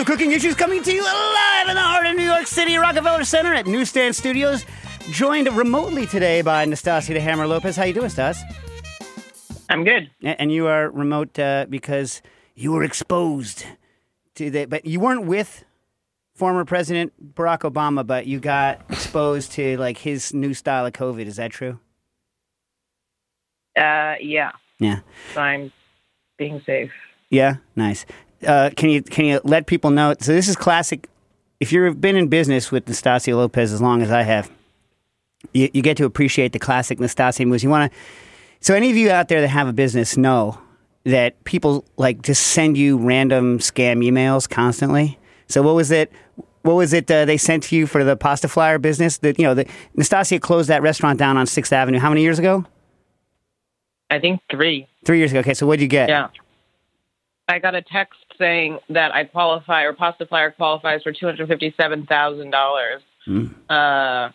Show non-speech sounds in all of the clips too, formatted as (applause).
Social Cooking Issues coming to you live in the heart of New York City, Rockefeller Center at Newsstand Studios. Joined remotely today by Nastasia the Hammer Lopez. How you doing, Stas? I'm good. And you are remote uh, because you were exposed to the, but you weren't with former President Barack Obama, but you got exposed to like his new style of COVID. Is that true? Uh, yeah. Yeah. So I'm being safe. Yeah, nice. Uh, can you can you let people know? So this is classic. If you've been in business with Nastasia Lopez as long as I have, you, you get to appreciate the classic Nastasia moves. You want to. So any of you out there that have a business know that people like just send you random scam emails constantly. So what was it? What was it uh, they sent to you for the pasta flyer business? That you know, the, Nastasia closed that restaurant down on Sixth Avenue. How many years ago? I think three. Three years ago. Okay, so what did you get? Yeah. I got a text saying that I qualify or Pasta Flyer qualifies for two hundred fifty-seven thousand dollars. Uh,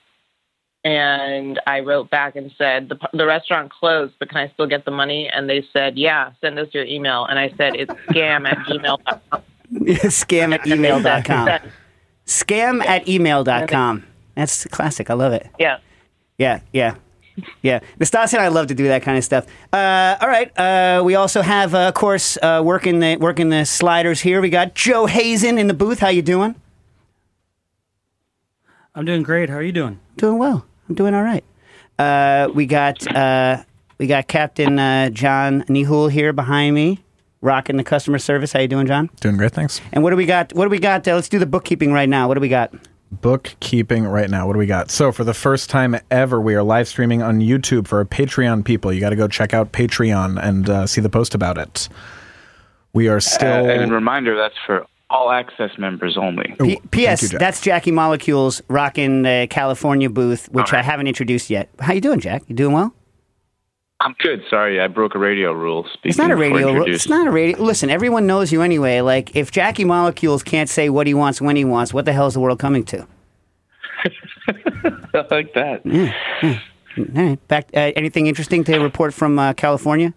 and I wrote back and said the the restaurant closed, but can I still get the money? And they said, yeah, send us your email. And I said it's (laughs) scam at gmail.com. (laughs) Scam at email.com. Scam at email.com. That's classic. I love it. yeah. Yeah, yeah. Yeah, Nastasia and I love to do that kind of stuff. Uh, all right, uh, we also have, uh, of course, uh, working the working the sliders here. We got Joe Hazen in the booth. How you doing? I'm doing great. How are you doing? Doing well. I'm doing all right. Uh, we got uh, we got Captain uh, John Nihul here behind me, rocking the customer service. How you doing, John? Doing great, thanks. And what do we got? What do we got? Uh, let's do the bookkeeping right now. What do we got? Bookkeeping right now. What do we got? So, for the first time ever, we are live streaming on YouTube for our Patreon people. You got to go check out Patreon and uh, see the post about it. We are still. Uh, and a reminder that's for all access members only. P- Ooh, P.S. you, Jack. that's Jackie Molecules rocking the California booth, which I haven't introduced yet. How you doing, Jack? You doing well? I'm good. Sorry, I broke a radio rule. It's not a radio rule. It's not a radio. Listen, everyone knows you anyway. Like, if Jackie Molecules can't say what he wants when he wants, what the hell is the world coming to? (laughs) I like that. Yeah. Right. Back. Uh, anything interesting to report from uh, California?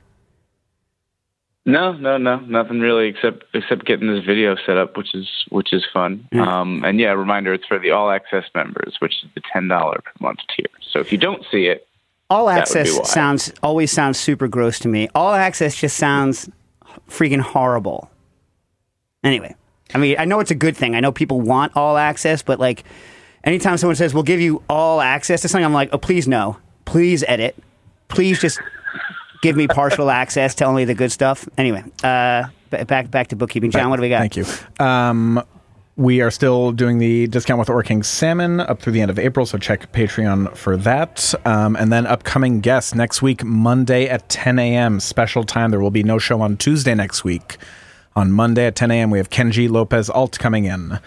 No, no, no, nothing really except except getting this video set up, which is which is fun. Um, and yeah, reminder, it's for the all access members, which is the ten dollar per month tier. So if you don't see it, All access sounds always sounds super gross to me. All access just sounds freaking horrible. Anyway, I mean, I know it's a good thing. I know people want all access, but like, anytime someone says we'll give you all access to something, I'm like, oh, please no, please edit, please just give me partial access to only the good stuff. Anyway, uh, back back to bookkeeping. John, what do we got? Thank you. Um, we are still doing the discount with Orking Salmon up through the end of April, so check Patreon for that. Um, and then upcoming guests next week, Monday at 10 a.m. Special time. There will be no show on Tuesday next week. On Monday at 10 a.m., we have Kenji Lopez Alt coming in,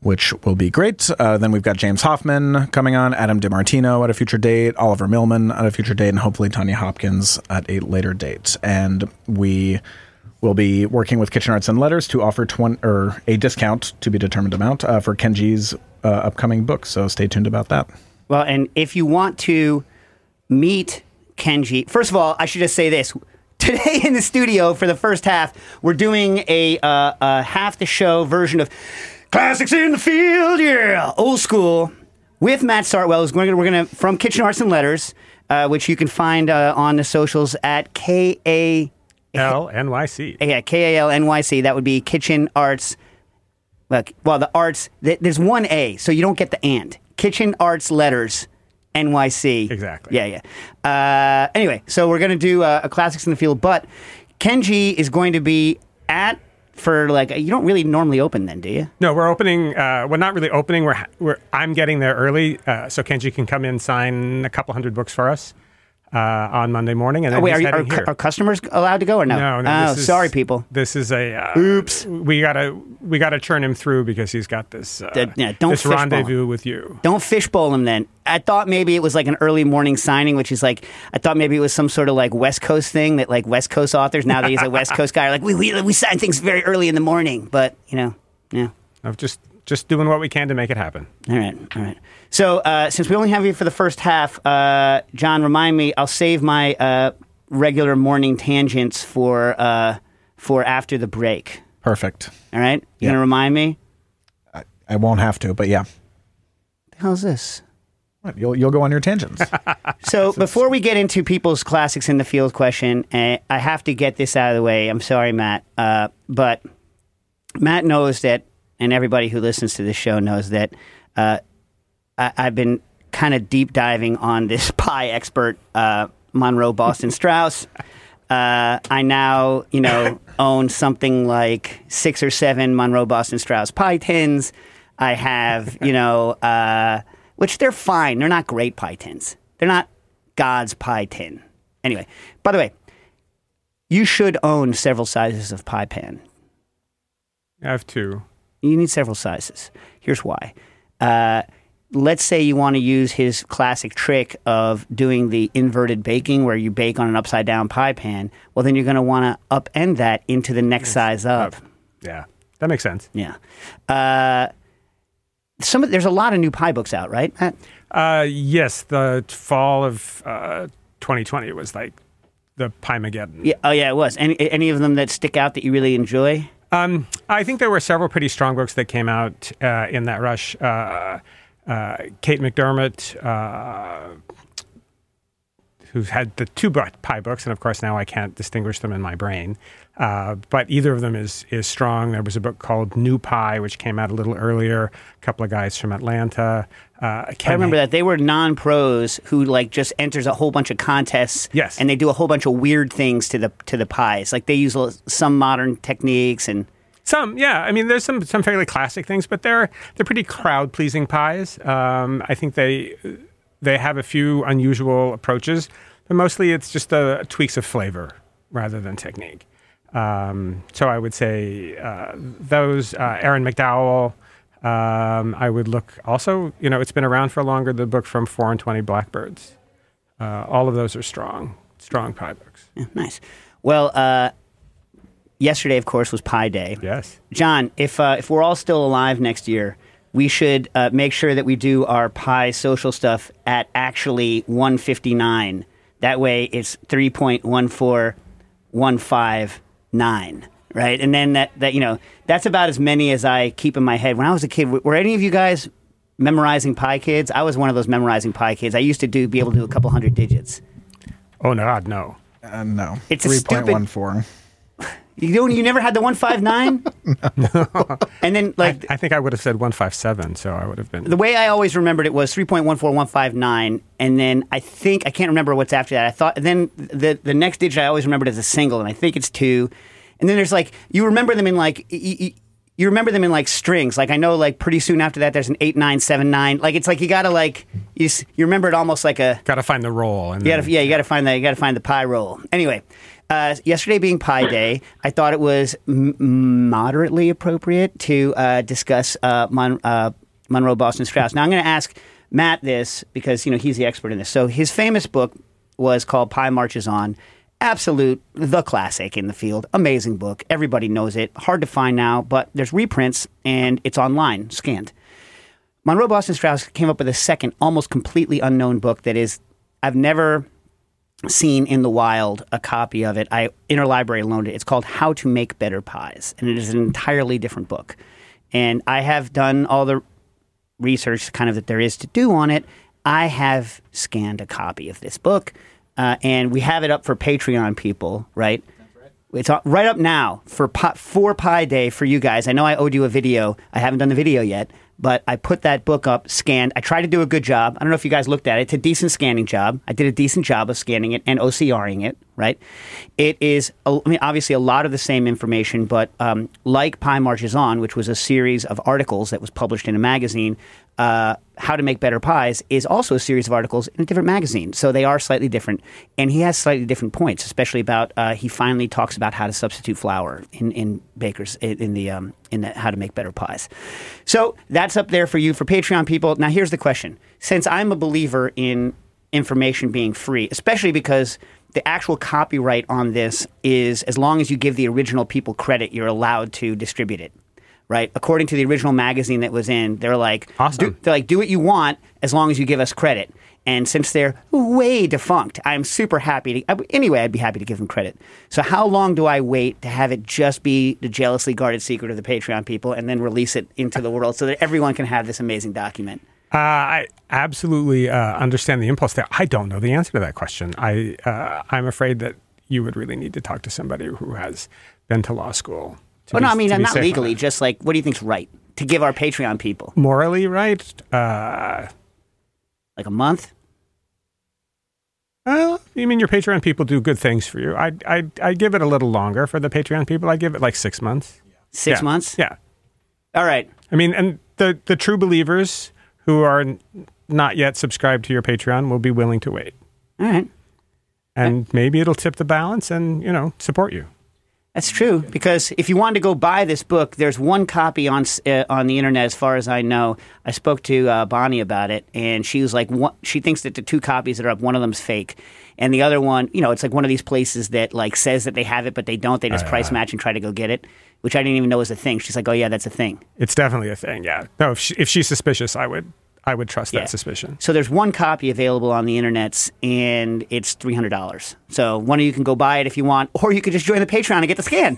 which will be great. Uh, then we've got James Hoffman coming on, Adam DiMartino at a future date, Oliver Millman at a future date, and hopefully Tanya Hopkins at a later date. And we will be working with Kitchen Arts and Letters to offer 20, or a discount to be determined amount uh, for Kenji's uh, upcoming book. So stay tuned about that. Well, and if you want to meet Kenji, first of all, I should just say this. Today in the studio for the first half, we're doing a, uh, a half the show version of Classics in the Field, yeah, old school, with Matt Sartwell. We're gonna, we're gonna from Kitchen Arts and Letters, uh, which you can find uh, on the socials at K A L NYC. yeah K A L N Y C. That would be Kitchen Arts. Look, well, the arts. th- There's one A, so you don't get the and. Kitchen Arts Letters, NYC. Exactly. Yeah, yeah. Uh, anyway, so we're gonna do uh, a classics in the field, but Kenji is going to be at for like you don't really normally open then, do you? No, we're opening. Uh, well, not really opening. We're, we're I'm getting there early, uh, so Kenji can come in sign a couple hundred books for us uh, on Monday morning, and then Oh, wait, are, you, are, cu- are customers allowed to go or no? no, no. Oh, is- sorry, people. This is a uh, Oops. We gotta we gotta churn him through because he's got this uh, D- yeah, don't this rendezvous with you. Don't fishbowl him then. I thought maybe it was like an early morning signing, which is like I thought maybe it was some sort of like West Coast thing that like West Coast authors now that he's a West (laughs) Coast guy are like we we we sign things very early in the morning, but you know, yeah. I've just just doing what we can to make it happen. All right, all right. So uh, since we only have you for the first half, uh, John, remind me. I'll save my uh, regular morning tangents for uh, for after the break. Perfect. All right, you Yeah. gonna remind me? I won't have to, but yeah. The hell's this? What, You'll you'll go on your tangents. (laughs) So before we get into people's classics in the field question, uh, I have to get this out of the way. I'm sorry, Matt, uh, but Matt knows that, and everybody who listens to this show knows that uh, I, I've been kind of deep diving on this (laughs) pie expert, uh, Monroe Boston Strauss. Uh, I now, you know, (laughs) own something like six or seven Monroe Boston Strauss pie tins. I have, you know, uh, which they're fine. They're not great pie tins. They're not God's pie tin. Anyway, by the way, you should own several sizes of pie pan. I have two. You need several sizes. Here's why. Uh, let's say you want to use his classic trick of doing the inverted baking where you bake on an upside down pie pan. Well, then you're going to want to upend that into the next size up. Yeah, that makes sense. Yeah. Uh, some of, there's a lot of new pie books out, right? Matt? Uh, yes, the fall of uh, 2020 was like the Pie Mageddon. Yeah. Oh, yeah, it was. Any any of them that stick out that you really enjoy? Um, I think there were several pretty strong books that came out uh, in that rush. Uh, uh, Kate McDermott, uh, who's had the two pie books, and of course now I can't distinguish them in my brain. Uh, but either of them is is strong. There was a book called New Pie, which came out a little earlier. A couple of guys from Atlanta. Uh, I remember that they were non-pros who like just enters a whole bunch of contests. Yes. and they do a whole bunch of weird things to the to the pies. Like they use some modern techniques and Some, yeah. I mean, there's some some fairly classic things, but they're they're pretty crowd pleasing pies. Um, I think they they have a few unusual approaches, but mostly it's just uh, tweaks of flavor rather than technique. Um, so I would say uh, those uh, Erin McDowell. Um, I would look also. You know, it's been around for longer. The book from Four and Twenty Blackbirds. Uh, all of those are strong, strong pie books. yeah, nice. Well, uh, yesterday, of course, was Pie Day. Yes. John, if uh, if we're all still alive next year, we should uh, make sure that we do our pie social stuff at actually 159. That way, it's nine right? And then that that you know that's about as many as I keep in my head. When I was a kid, were any of you guys memorizing pi? kids? I was one of those memorizing pi kids. I used to do be able to do a couple hundred digits. Oh no, no. Uh, no, it's 3.14. You don't. You never had the 159, (laughs) and then like I think I would have said one five seven, so I would have been. the way I always remembered it was 3.14159, and then I think I can't remember what's after that. I thought then the the next digit I always remembered as a single, and I think it's two. And then there's like you remember them in like y- y- you remember them in like strings. Like I know like pretty soon after that there's an eight nine seven nine. Like it's like you gotta like you you remember it almost like a Got to find the roll. And you gotta, then- yeah, you got to find that. You got to find the pie roll. Anyway, uh, yesterday being Pi Day, I thought it was m- moderately appropriate to uh, discuss uh, Mon- uh, Monroe Boston Strauss. Now I'm going to ask Matt this because you know he's the expert in this. So his famous book was called Pie Marches On. Absolute, the classic in the field. Amazing book. Everybody knows it. Hard to find now, but there's reprints and it's online, scanned. Monroe Boston Strauss came up with a second, almost completely unknown book that is, I've never seen in the wild a copy of it. I interlibrary loaned it. It's called How to Make Better Pies, and it is an entirely different book. And I have done all the research kind of that there is to do on it. I have scanned a copy of this book, uh, and we have it up for Patreon people, right? It's right up now for pi- for Pi Day for you guys. I know I owed you a video. I haven't done the video yet, but I put that book up, scanned. I tried to do a good job. I don't know if you guys looked at it. It's a decent scanning job. I did a decent job of scanning it and OCRing it. Right? It is. I mean, obviously, a lot of the same information, but um, like Pie Marches On, which was a series of articles that was published in a magazine. Uh, how to make better pies is also a series of articles in a different magazine, so they are slightly different. And he has slightly different points, especially about uh, he finally talks about how to substitute flour in, in bakers in the um, in the, how to make better pies. So that's up there for you for Patreon people. Now here's the question: since I'm a believer in information being free, especially because the actual copyright on this is as long as you give the original people credit, you're allowed to distribute it right? According to the original magazine that was in, they're like, Awesome. do, they're like, do what you want as long as you give us credit. And since they're way defunct, I'm super happy to. Anyway, I'd be happy to give them credit. So, how long do I wait to have it just be the jealously guarded secret of the Patreon people, and then release it into the world so that everyone can have this amazing document? Uh, I absolutely uh, understand the impulse there. I don't know the answer to that question. I uh, I'm afraid that you would really need to talk to somebody who has been to law school. Oh be- no, I mean not legally. Just like, what do you think's right to give our Patreon people? morally right. Uh, Like a month? well, you mean your Patreon people do good things for you? I I I give it a little longer for the Patreon people. I give it like six months. Six Yeah. months? Yeah. All right. I mean, and the the true believers who are not yet subscribed to your Patreon will be willing to wait, All right. and maybe it'll tip the balance and you know support you. That's true because if you wanted to go buy this book, there's one copy on uh, on the internet, as far as I know. I spoke to uh, Bonnie about it, and she was like, one, she thinks that the two copies that are up, one of them's fake, and the other one, you know, it's like one of these places that like says that they have it, but they don't. They just price match and try to go get it, which I didn't even know was a thing. She's like, oh yeah, that's a thing. It's definitely a thing. Yeah. No, if she, if she's suspicious, I would I would trust Yeah. that suspicion. So there's one copy available on the internets, and it's three hundred dollars. So one of you can go buy it if you want, or you could just join the Patreon and get the scan.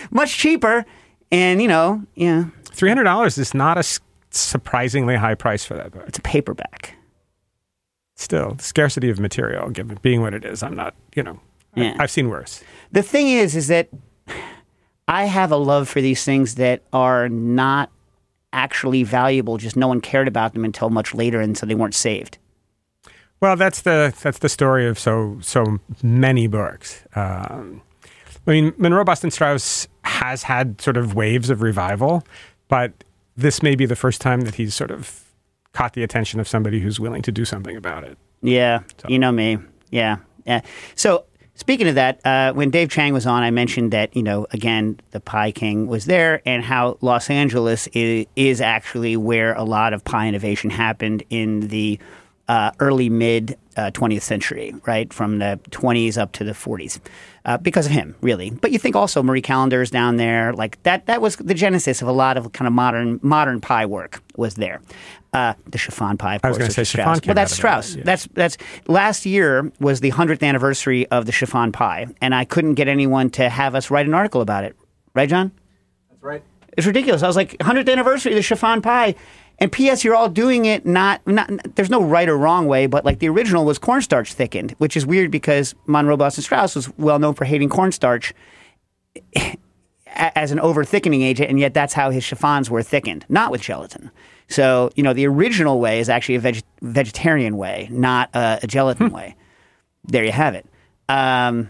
(laughs) Much cheaper, and you know, yeah, Three hundred dollars is not a surprisingly high price for that book. it's a paperback. Still, scarcity of material, given being what it is, I'm not. You know, Yeah. I, I've seen worse. The thing is, is that (sighs) I have a love for these things that are not actually valuable. Just no one cared about them until much later, and so they weren't saved. Well, that's the that's the story of so so many books. Um, I mean, Monroe Boston Strauss has had sort of waves of revival, but this may be the first time that he's sort of caught the attention of somebody who's willing to do something about it. Yeah, you know me. Yeah, yeah. So speaking of that, uh, when Dave Chang was on, I mentioned that you know again the Pie King was there, and how Los Angeles is, is actually where a lot of pie innovation happened in the uh, early mid uh, 20th century, right from the 20s up to the 40s, uh, because of him, really. But you think also Marie Callender's down there, like that. That was the genesis of a lot of kind of modern modern pie work was there. Uh, the chiffon pie. Of I was course, gonna say is chiffon Strauss. Well, that's Strauss. that, yeah. That's that's last year was the hundredth anniversary of the chiffon pie, and I couldn't get anyone to have us write an article about it. Right, John? That's right. It's ridiculous. I was like, hundredth anniversary of the chiffon pie. And P.S. You're all doing it not, not. There's no right or wrong way, but like the original was cornstarch thickened, which is weird because Monroe Boston Strauss was well known for hating cornstarch as an over thickening agent, and yet that's how his chiffons were thickened, not with gelatin. So you know the original way is actually a veg- vegetarian way, not a, a gelatin way. There you have it. Um,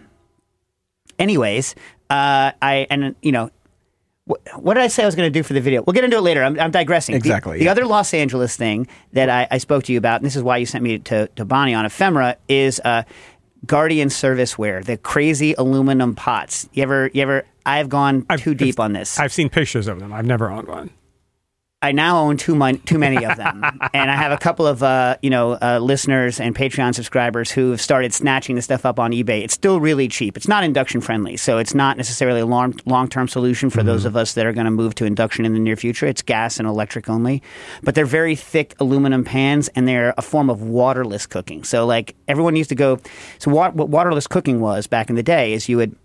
anyways, uh, I and you know. What, did I say I was going to do for the video? We'll get into it later. I'm, I'm digressing. The- Exactly, The, yeah. other Los Angeles thing that I, I spoke to you about, and this is why you sent me to, to Bonnie on ephemera, is uh, Guardian Serviceware, the crazy aluminum pots. You ever, you ever? I've gone I've- too deep on this. I've seen pictures of them. I've never owned one. I now own too, mon- too many of them, (laughs) and I have a couple of uh, you know uh, listeners and Patreon subscribers who have started snatching the stuff up on eBay. It's still really cheap. It's not induction friendly, so it's not necessarily a long long term solution for those of us that are going to move to induction in the near future. It's gas and electric only, but they're very thick aluminum pans, and they're a form of waterless cooking. So like everyone used to go. So what, what waterless cooking was back in the day is you would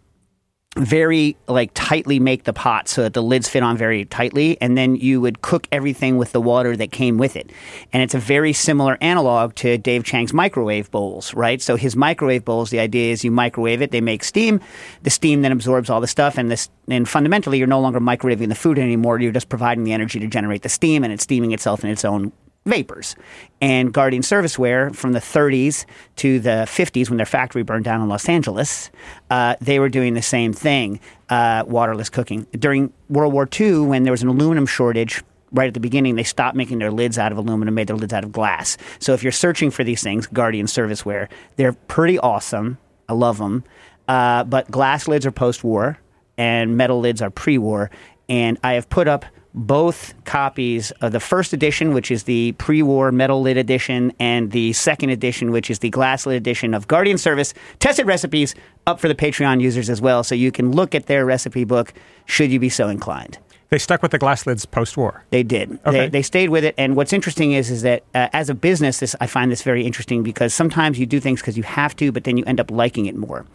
very like tightly make the pot so that the lids fit on very tightly and then you would cook everything with the water that came with it. And it's a very similar analog to dave chang's microwave bowls right? So his microwave bowls the idea is you microwave it they make steam the steam then absorbs all the stuff and this and fundamentally you're no longer microwaving the food anymore you're just providing the energy to generate the steam and it's steaming itself in its own vapors. And Guardian Serviceware from the 30s to the 50s, when their factory burned down in Los Angeles, uh, they were doing the same thing, uh, waterless cooking. During World War II, when there was an aluminum shortage, right at the beginning, they stopped making their lids out of aluminum, made their lids out of glass. So if you're searching for these things, Guardian Serviceware, they're pretty awesome. I love them. Uh, but glass lids are post war, and metal lids are pre war. And I have put up both copies of the first edition, which is the pre war metal lid edition, and the second edition, which is the glass lid edition of Guardian Service tested recipes up for the Patreon users as well. So you can look at their recipe book should you be so inclined. They stuck with the glass lids post-war. They did. Okay. They, they stayed with it. And what's interesting is, is that uh, as a business, this I find this very interesting because sometimes you do things because you have to, but then you end up liking it more.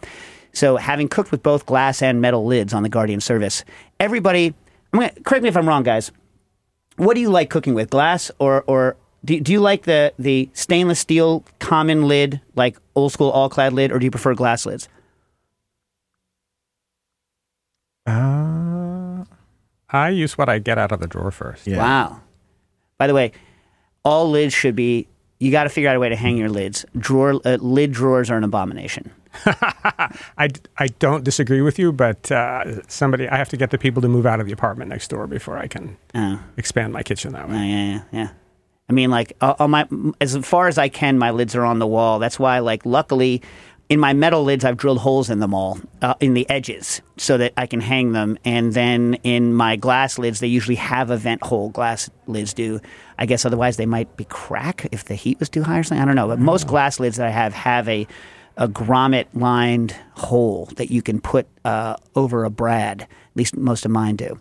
So, having cooked with both glass and metal lids on the Guardian service, everybody, I'm gonna, correct me if I'm wrong, guys. What do you like cooking with, glass or or do, do you like the the stainless steel common lid, like old school all clad lid, or do you prefer glass lids? Uh, I use what I get out of the drawer first. yeah. Wow. By the way, all lids should be. You got to figure out a way to hang your lids. Drawer uh, lid drawers are an abomination. (laughs) I, I don't disagree with you, but uh, somebody I have to get the people to move out of the apartment next door before I can Oh, expand my kitchen that way. yeah, yeah, yeah, yeah. I mean, like, uh, on my as far as I can, my lids are on the wall. That's why, like, luckily, in my metal lids, I've drilled holes in them all uh, in the edges so that I can hang them. And then in my glass lids, they usually have a vent hole. Glass lids do. I guess otherwise they might be crack if the heat was too high or something. I don't know. But most glass lids that I have have a a grommet lined hole that you can put uh, over a brad. At least most of mine do.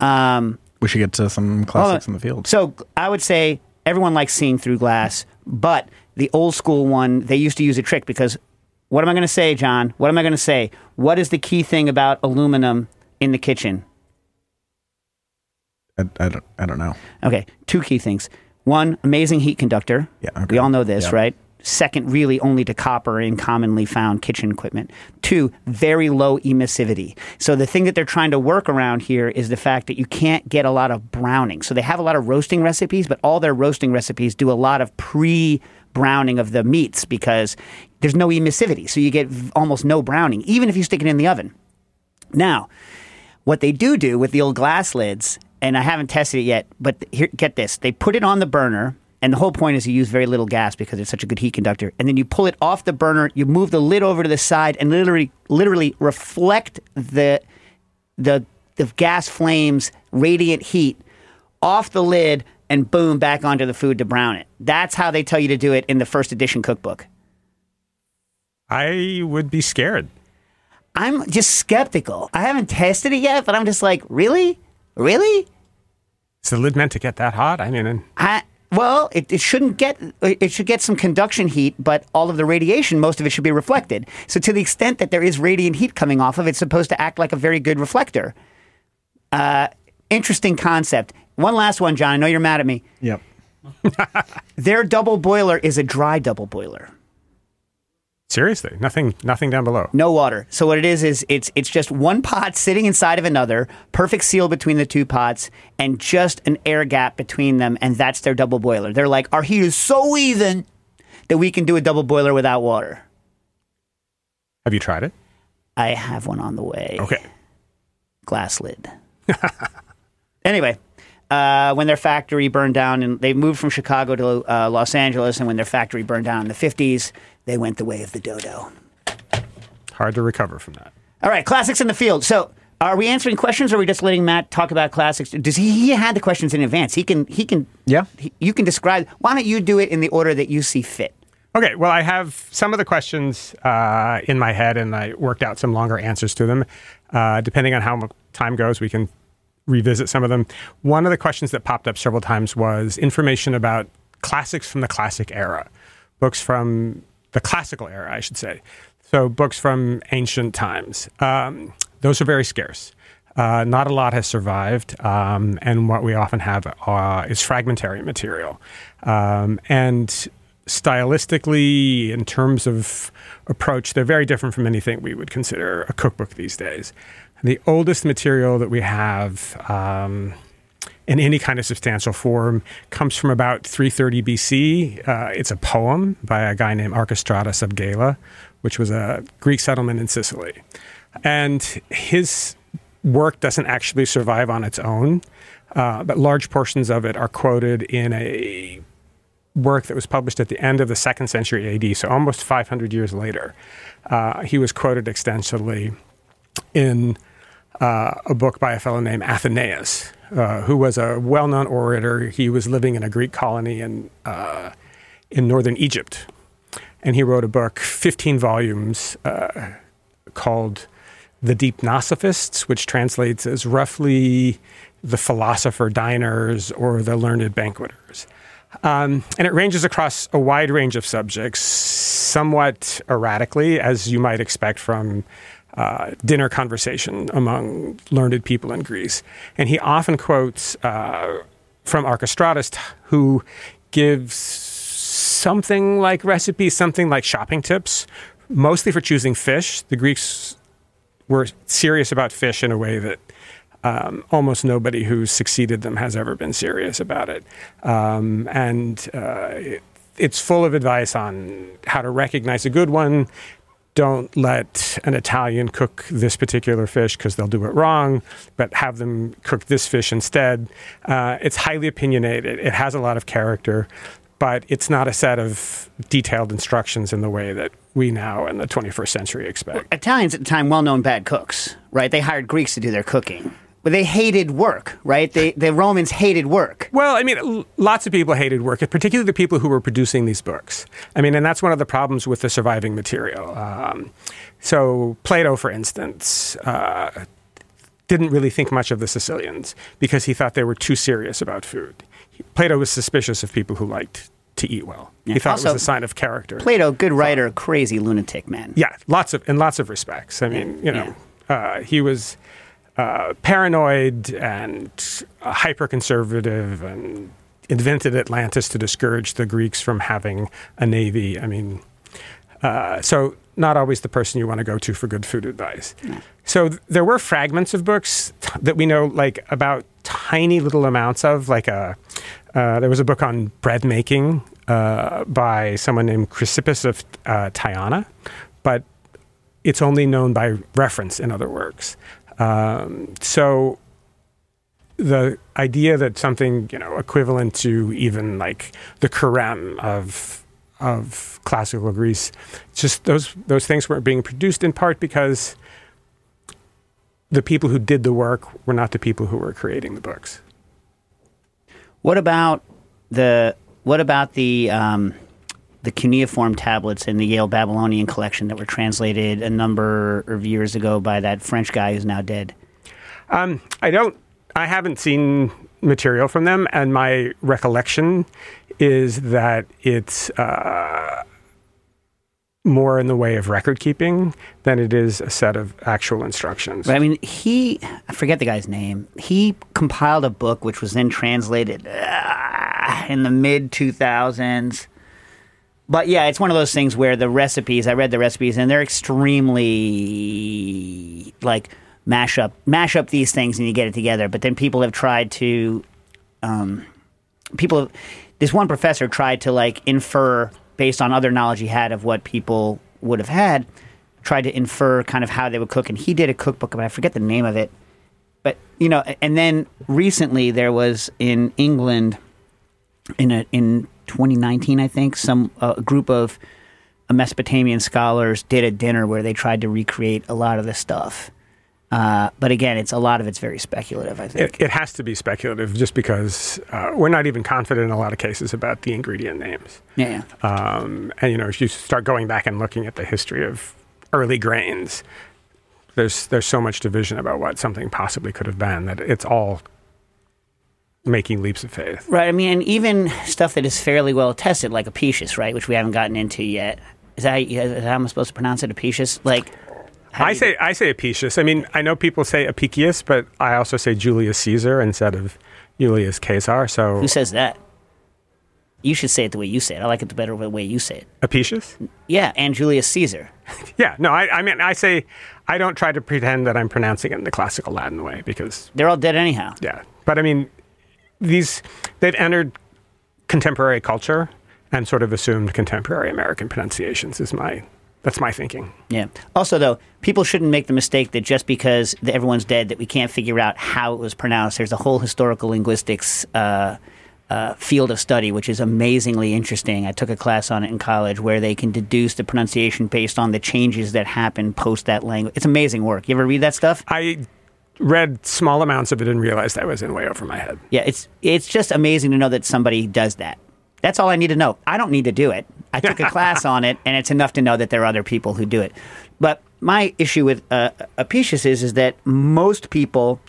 Um, We should get to some classics in the field. so I would say everyone likes seeing through glass, but the old school one, they used to use a trick because what am I going to say, John? What am I going to say? What is the key thing about aluminum in the kitchen? I, I don't. I don't know. Okay, two key things. One, amazing heat conductor. Yeah, okay. We all know this, Yep. right? Second, really only to copper in commonly found kitchen equipment. Two, very low emissivity. So the thing that they're trying to work around here is the fact that you can't get a lot of browning. So they have a lot of roasting recipes, but all their roasting recipes do a lot of pre browning of the meats because there's no emissivity. So you get almost no browning, even if you stick it in the oven. Now, what they do do with the old glass lids, and I haven't tested it yet, but here, get this: they put it on the burner, and the whole point is you use very little gas because it's such a good heat conductor. And then you pull it off the burner, you move the lid over to the side, and literally, literally reflect the the the gas flames, radiant heat off the lid, and boom, back onto the food to brown it. That's how they tell you to do it in the first edition cookbook. I would be scared. I'm just skeptical. I haven't tested it yet, but I'm just like, really? Really? Is the lid meant to get that hot? I mean, I, well, it, it shouldn't get, it should get some conduction heat, but all of the radiation, most of it should be reflected. So to the extent that there is radiant heat coming off of it, it's supposed to act like a very good reflector. Uh, interesting concept. One last one, John. I know you're mad at me. Yep. (laughs) Their double boiler is a dry double boiler. Seriously, nothing, nothing down below. No water. So what it is is it's it's just one pot sitting inside of another, perfect seal between the two pots, and just an air gap between them, and that's their double boiler. They're like, our heat is so even that we can do a double boiler without water. Have you tried it? I have one on the way. Okay. Glass lid. (laughs) anyway, uh, when their factory burned down, and they moved from Chicago to uh, Los Angeles, and when their factory burned down in the 50s, they went the way of the dodo. Hard to recover from that. All right, classics in the field. So, are we answering questions, or are we just letting Matt talk about classics? Does he? He had the questions in advance. He can. He can. Yeah. He, you can describe. Why don't you do it in the order that you see fit? Okay, well, I have some of the questions uh, in my head, and I worked out some longer answers to them. Uh, depending on how time goes, we can revisit some of them. One of the questions that popped up several times was information about classics from the classic era, books from the classical era, I should say. So, books from ancient times. Um, those are very scarce. Uh, not a lot has survived, um, and what we often have uh, is fragmentary material. Um, and stylistically, in terms of approach, they're very different from anything we would consider a cookbook these days. The oldest material that we have um, in any kind of substantial form comes from about 330 BC. Uh, it's a poem by a guy named Archestratus of Gela, which was a Greek settlement in Sicily. And his work doesn't actually survive on its own, uh, but large portions of it are quoted in a work that was published at the end of the second century AD, so almost 500 years later. Uh, he was quoted extensively in uh, a book by a fellow named Athenaeus, uh, who was a well-known orator. He was living in a Greek colony in uh, in northern Egypt, and he wrote a book, 15 volumes, uh, called "The Deipnosophists," which translates as roughly the philosopher diners or the learned banqueters. Um, and it ranges across a wide range of subjects, somewhat erratically, as you might expect from uh, dinner conversation among learned people in Greece. And he often quotes uh, from Archestratus, who gives something like recipes, something like shopping tips, mostly for choosing fish. The Greeks were serious about fish in a way that um, almost nobody who's succeeded them has ever been serious about it. Um, and uh, it, it's full of advice on how to recognize a good one. Don't let an Italian cook this particular fish because they'll do it wrong, but have them cook this fish instead. Uh, it's highly opinionated. It has a lot of character, but it's not a set of detailed instructions in the way that we now in the 21st century expect. Italians at the time, well known bad cooks, right? They hired Greeks to do their cooking. But they hated work, right? They, the Romans hated work. Well, I mean, lots of people hated work, particularly the people who were producing these books. I mean, and that's one of the problems with the surviving material. Um, so, Plato, for instance, uh, didn't really think much of the Sicilians because he thought they were too serious about food. Plato was suspicious of people who liked to eat well. He thought Also, it was a sign of character. Plato, good writer, crazy lunatic man. Yeah, lots of in lots of respects. I mean, you know, uh, he was uh, paranoid and hyper conservative and invented Atlantis to discourage the Greeks from having a navy. I mean, uh, so not always the person you want to go to for good food advice. So th- there were fragments of books t- that we know like about tiny little amounts of. Like a uh, there was a book on bread making uh, by someone named Chrysippus of uh, Tyana, but it's only known by reference in other works. Um, so the idea that something you know equivalent to even like the Carême of of classical Greece, just those those things weren't being produced in part because the people who did the work were not the people who were creating the books. What about the what about the um, the cuneiform tablets in the Yale Babylonian collection that were translated a number of years ago by that French guy who's now dead? Um, I don't. I haven't seen material from them, and my recollection is that it's uh, more in the way of record keeping than it is a set of actual instructions. But I mean, he I forget the guy's name. He compiled a book which was then translated uh, in the mid two thousands. But yeah, it's one of those things where the recipes. I read the recipes, and they're extremely like mash up mash up these things, and you get it together. But then people have tried to, um, people. Have, this one professor tried to like infer based on other knowledge he had of what people would have had, tried to infer kind of how they would cook, and he did a cookbook, but I forget the name of it. But you know, and then recently there was in England, in a, in 2019, I think, some a group of Mesopotamian scholars did a dinner where they tried to recreate a lot of this stuff. Uh, but again, it's a lot of it's very speculative. I think It, it has to be speculative just because uh, we're not even confident in a lot of cases about the ingredient names. yeah. Um, and you know, if you start going back and looking at the history of early grains, there's there's so much division about what something possibly could have been that it's all making leaps of faith. Right. I mean, and even stuff that is fairly well tested, like Apicius, right, which we haven't gotten into yet. Is that, how you- that how I'm supposed to pronounce it, Apicius? Like, I say I say Apicius. I mean, I know people say Apicius, but I also say Julius Caesar instead of Julius Caesar. So who says that? You should say it the way you say it. I like it the better the way you say it. Apicius? Yeah, and Julius Caesar. (laughs) Yeah, no, I, I mean, I say I don't try to pretend that I'm pronouncing it in the classical Latin way because They're all dead anyhow. Yeah, but I mean, these they've entered contemporary culture and sort of assumed contemporary American pronunciations. Is my that's my thinking. Yeah. Also, though, people shouldn't make the mistake that just because everyone's dead that we can't figure out how it was pronounced. There's a whole historical linguistics uh, uh, field of study which is amazingly interesting. I took a class on it in college where they can deduce the pronunciation based on the changes that happen post that language. It's amazing work. You ever read that stuff? I read small amounts of it and realized I was in way over my head. Yeah, it's it's just amazing to know that somebody does that. That's all I need to know. I don't need to do it. I took a (laughs) class on it, and it's enough to know that there are other people who do it. But my issue with uh, Apicius is is that most people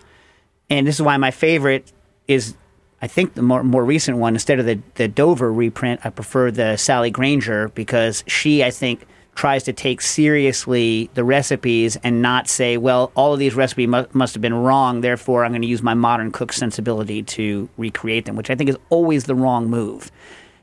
and this is why my favorite is I think the more more recent one instead of the the Dover reprint. I prefer the Sally Grainger because she I think tries to take seriously the recipes and not say, well, all of these recipes mu- must have been wrong, therefore I'm going to use my modern cook sensibility to recreate them, which I think is always the wrong move.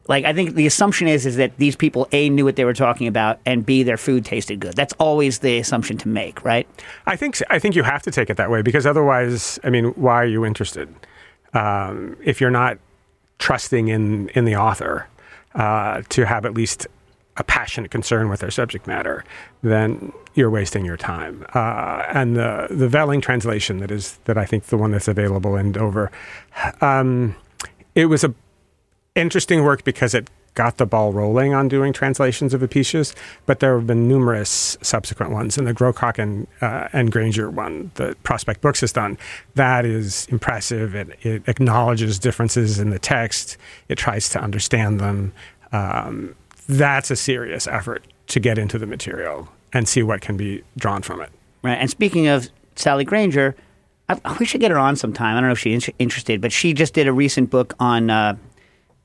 Like I think the assumption is is that these people a knew what they were talking about and b their food tasted good. That's always the assumption to make, right? I think I think you have to take it that way because otherwise, I mean, why are you interested? Um, if you're not trusting in in the author uh, to have at least a passionate concern with their subject matter, then you're wasting your time. Uh, and the the Vehling translation that is that I think the one that's available in Dover, um, it was a interesting work because it got the ball rolling on doing translations of Apicius, but there have been numerous subsequent ones. And the Grocock and, uh, and Grainger one, the Prospect Books has done, that is impressive. It, it acknowledges differences in the text, it tries to understand them. Um, that's a serious effort to get into the material and see what can be drawn from it. Right. And speaking of Sally Grainger, I, we should get her on sometime. I don't know if she's interested, but she just did a recent book on uh,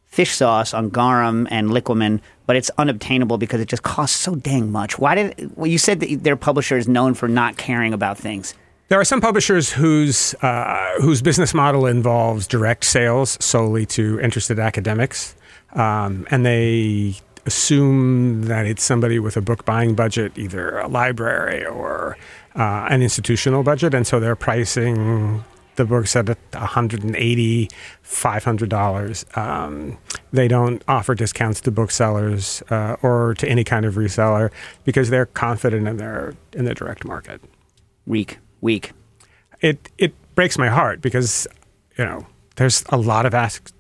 fish sauce on garum and liquamen, but it's unobtainable because it just costs so dang much. Why did well, you said that their publisher is known for not caring about things? There are some publishers whose uh, whose business model involves direct sales solely to interested academics, um, and they assume that it's somebody with a book buying budget, either a library or uh, an institutional budget, and so they're pricing the book's at 180 $500 um, they don't offer discounts to booksellers uh, or to any kind of reseller because they're confident in their in the direct market. Weak. Weak. It it breaks my heart because you know there's a lot of ask,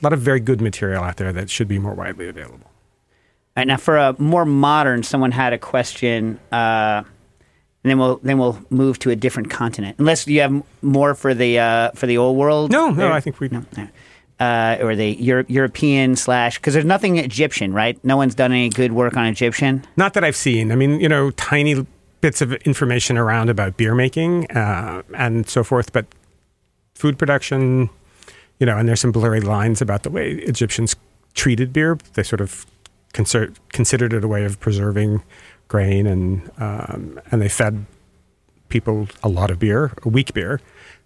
a lot of very good material out there that should be more widely available all right now for a more modern someone had a question uh, and then we'll then we'll move to a different continent. Unless you have more for the uh, for the old world. No, no, there? I think we. No, uh, or the Euro- European slash because there's nothing Egyptian, right? No one's done any good work on Egyptian. Not that I've seen. I mean, you know, tiny bits of information around about beer making uh, and so forth, but food production, you know, and there's some blurry lines about the way Egyptians treated beer. They sort of consider- considered it a way of preserving grain, and um, and they fed people a lot of beer, weak beer,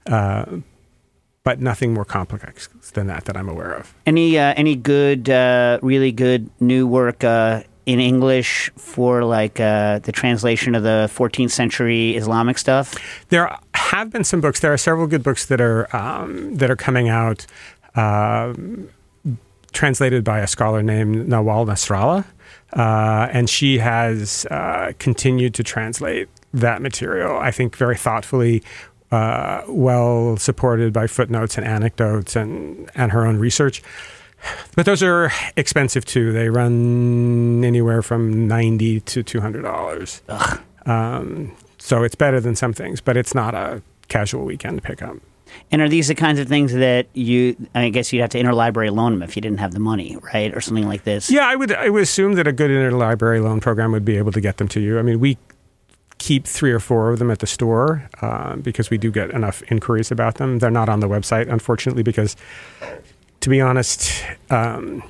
uh, but nothing more complex than that that I'm aware of. Any uh, any good, uh, really good new work uh, in English for like uh, the translation of the 14th century Islamic stuff? There have been some books. There are several good books that are um, that are coming out. Um, translated by a scholar named Nawal Nasrallah. Uh, and she has uh, continued to translate that material, I think, very thoughtfully, uh, well supported by footnotes and anecdotes and, and her own research. But those are expensive too. They run anywhere from ninety to two hundred dollars. Um, so it's better than some things, but it's not a casual weekend pickup. And are these the kinds of things that you? I guess you'd have to interlibrary loan them if you didn't have the money, right, or something like this. Yeah, I would. I would assume that a good interlibrary loan program would be able to get them to you. I mean, we keep three or four of them at the store uh, because we do get enough inquiries about them. They're not on the website, unfortunately, because to be honest, um,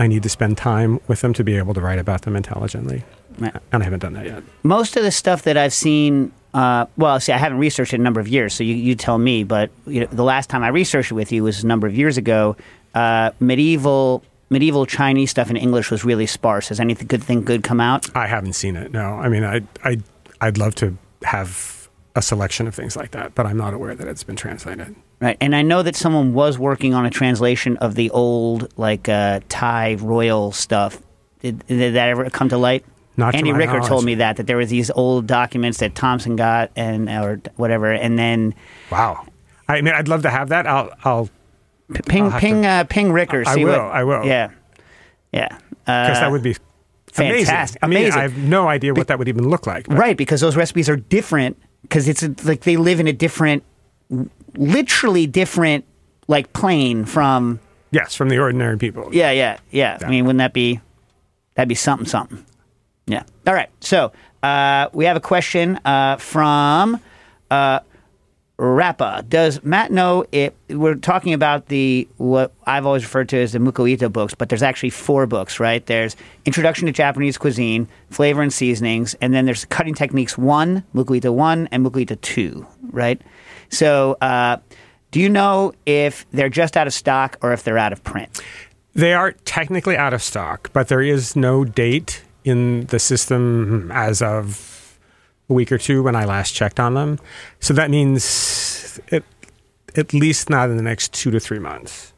I need to spend time with them to be able to write about them intelligently, and I haven't done that yet. Most of the stuff that I've seen uh, well, see, I haven't researched it in a number of years, so you, you tell me. But you know, the last time I researched it with you was a number of years ago. Uh, medieval medieval Chinese stuff in English was really sparse. Has anything good thing good come out? I haven't seen it. No, I mean, I I I'd love to have a selection of things like that, but I'm not aware that it's been translated. Right, and I know that someone was working on a translation of the old like uh, Thai royal stuff. Did, did that ever come to light? Not Andy to Ricker knowledge. told me that that there were these old documents that Thompson got and or whatever, and then wow. I mean, I'd love to have that. I'll I'll ping I'll ping to- uh, ping Ricker. I see will, what- I will. Yeah, yeah. because Uh, that would be amazing. fantastic, I mean. I have no idea what that would even look like. but- right because those recipes are different because it's like they live in a different, literally different like plane from Yes, from the ordinary people. yeah yeah yeah. I mean, wouldn't that be that'd be something something? Yeah. All right. So uh, we have a question uh, from uh, Rappa, does Matt know it? We're talking about the what I've always referred to as the Mukoita books, but there's actually four books, right? There's Introduction to Japanese Cuisine, Flavor and Seasonings, and then there's Cutting Techniques One, Mukoita One, and Mukoita Two, right? So, uh, do you know if they're just out of stock or if they're out of print? They are technically out of stock, but there is no date in the system as of a week or two when I last checked on them. So that means it, at least not in the next two to three months.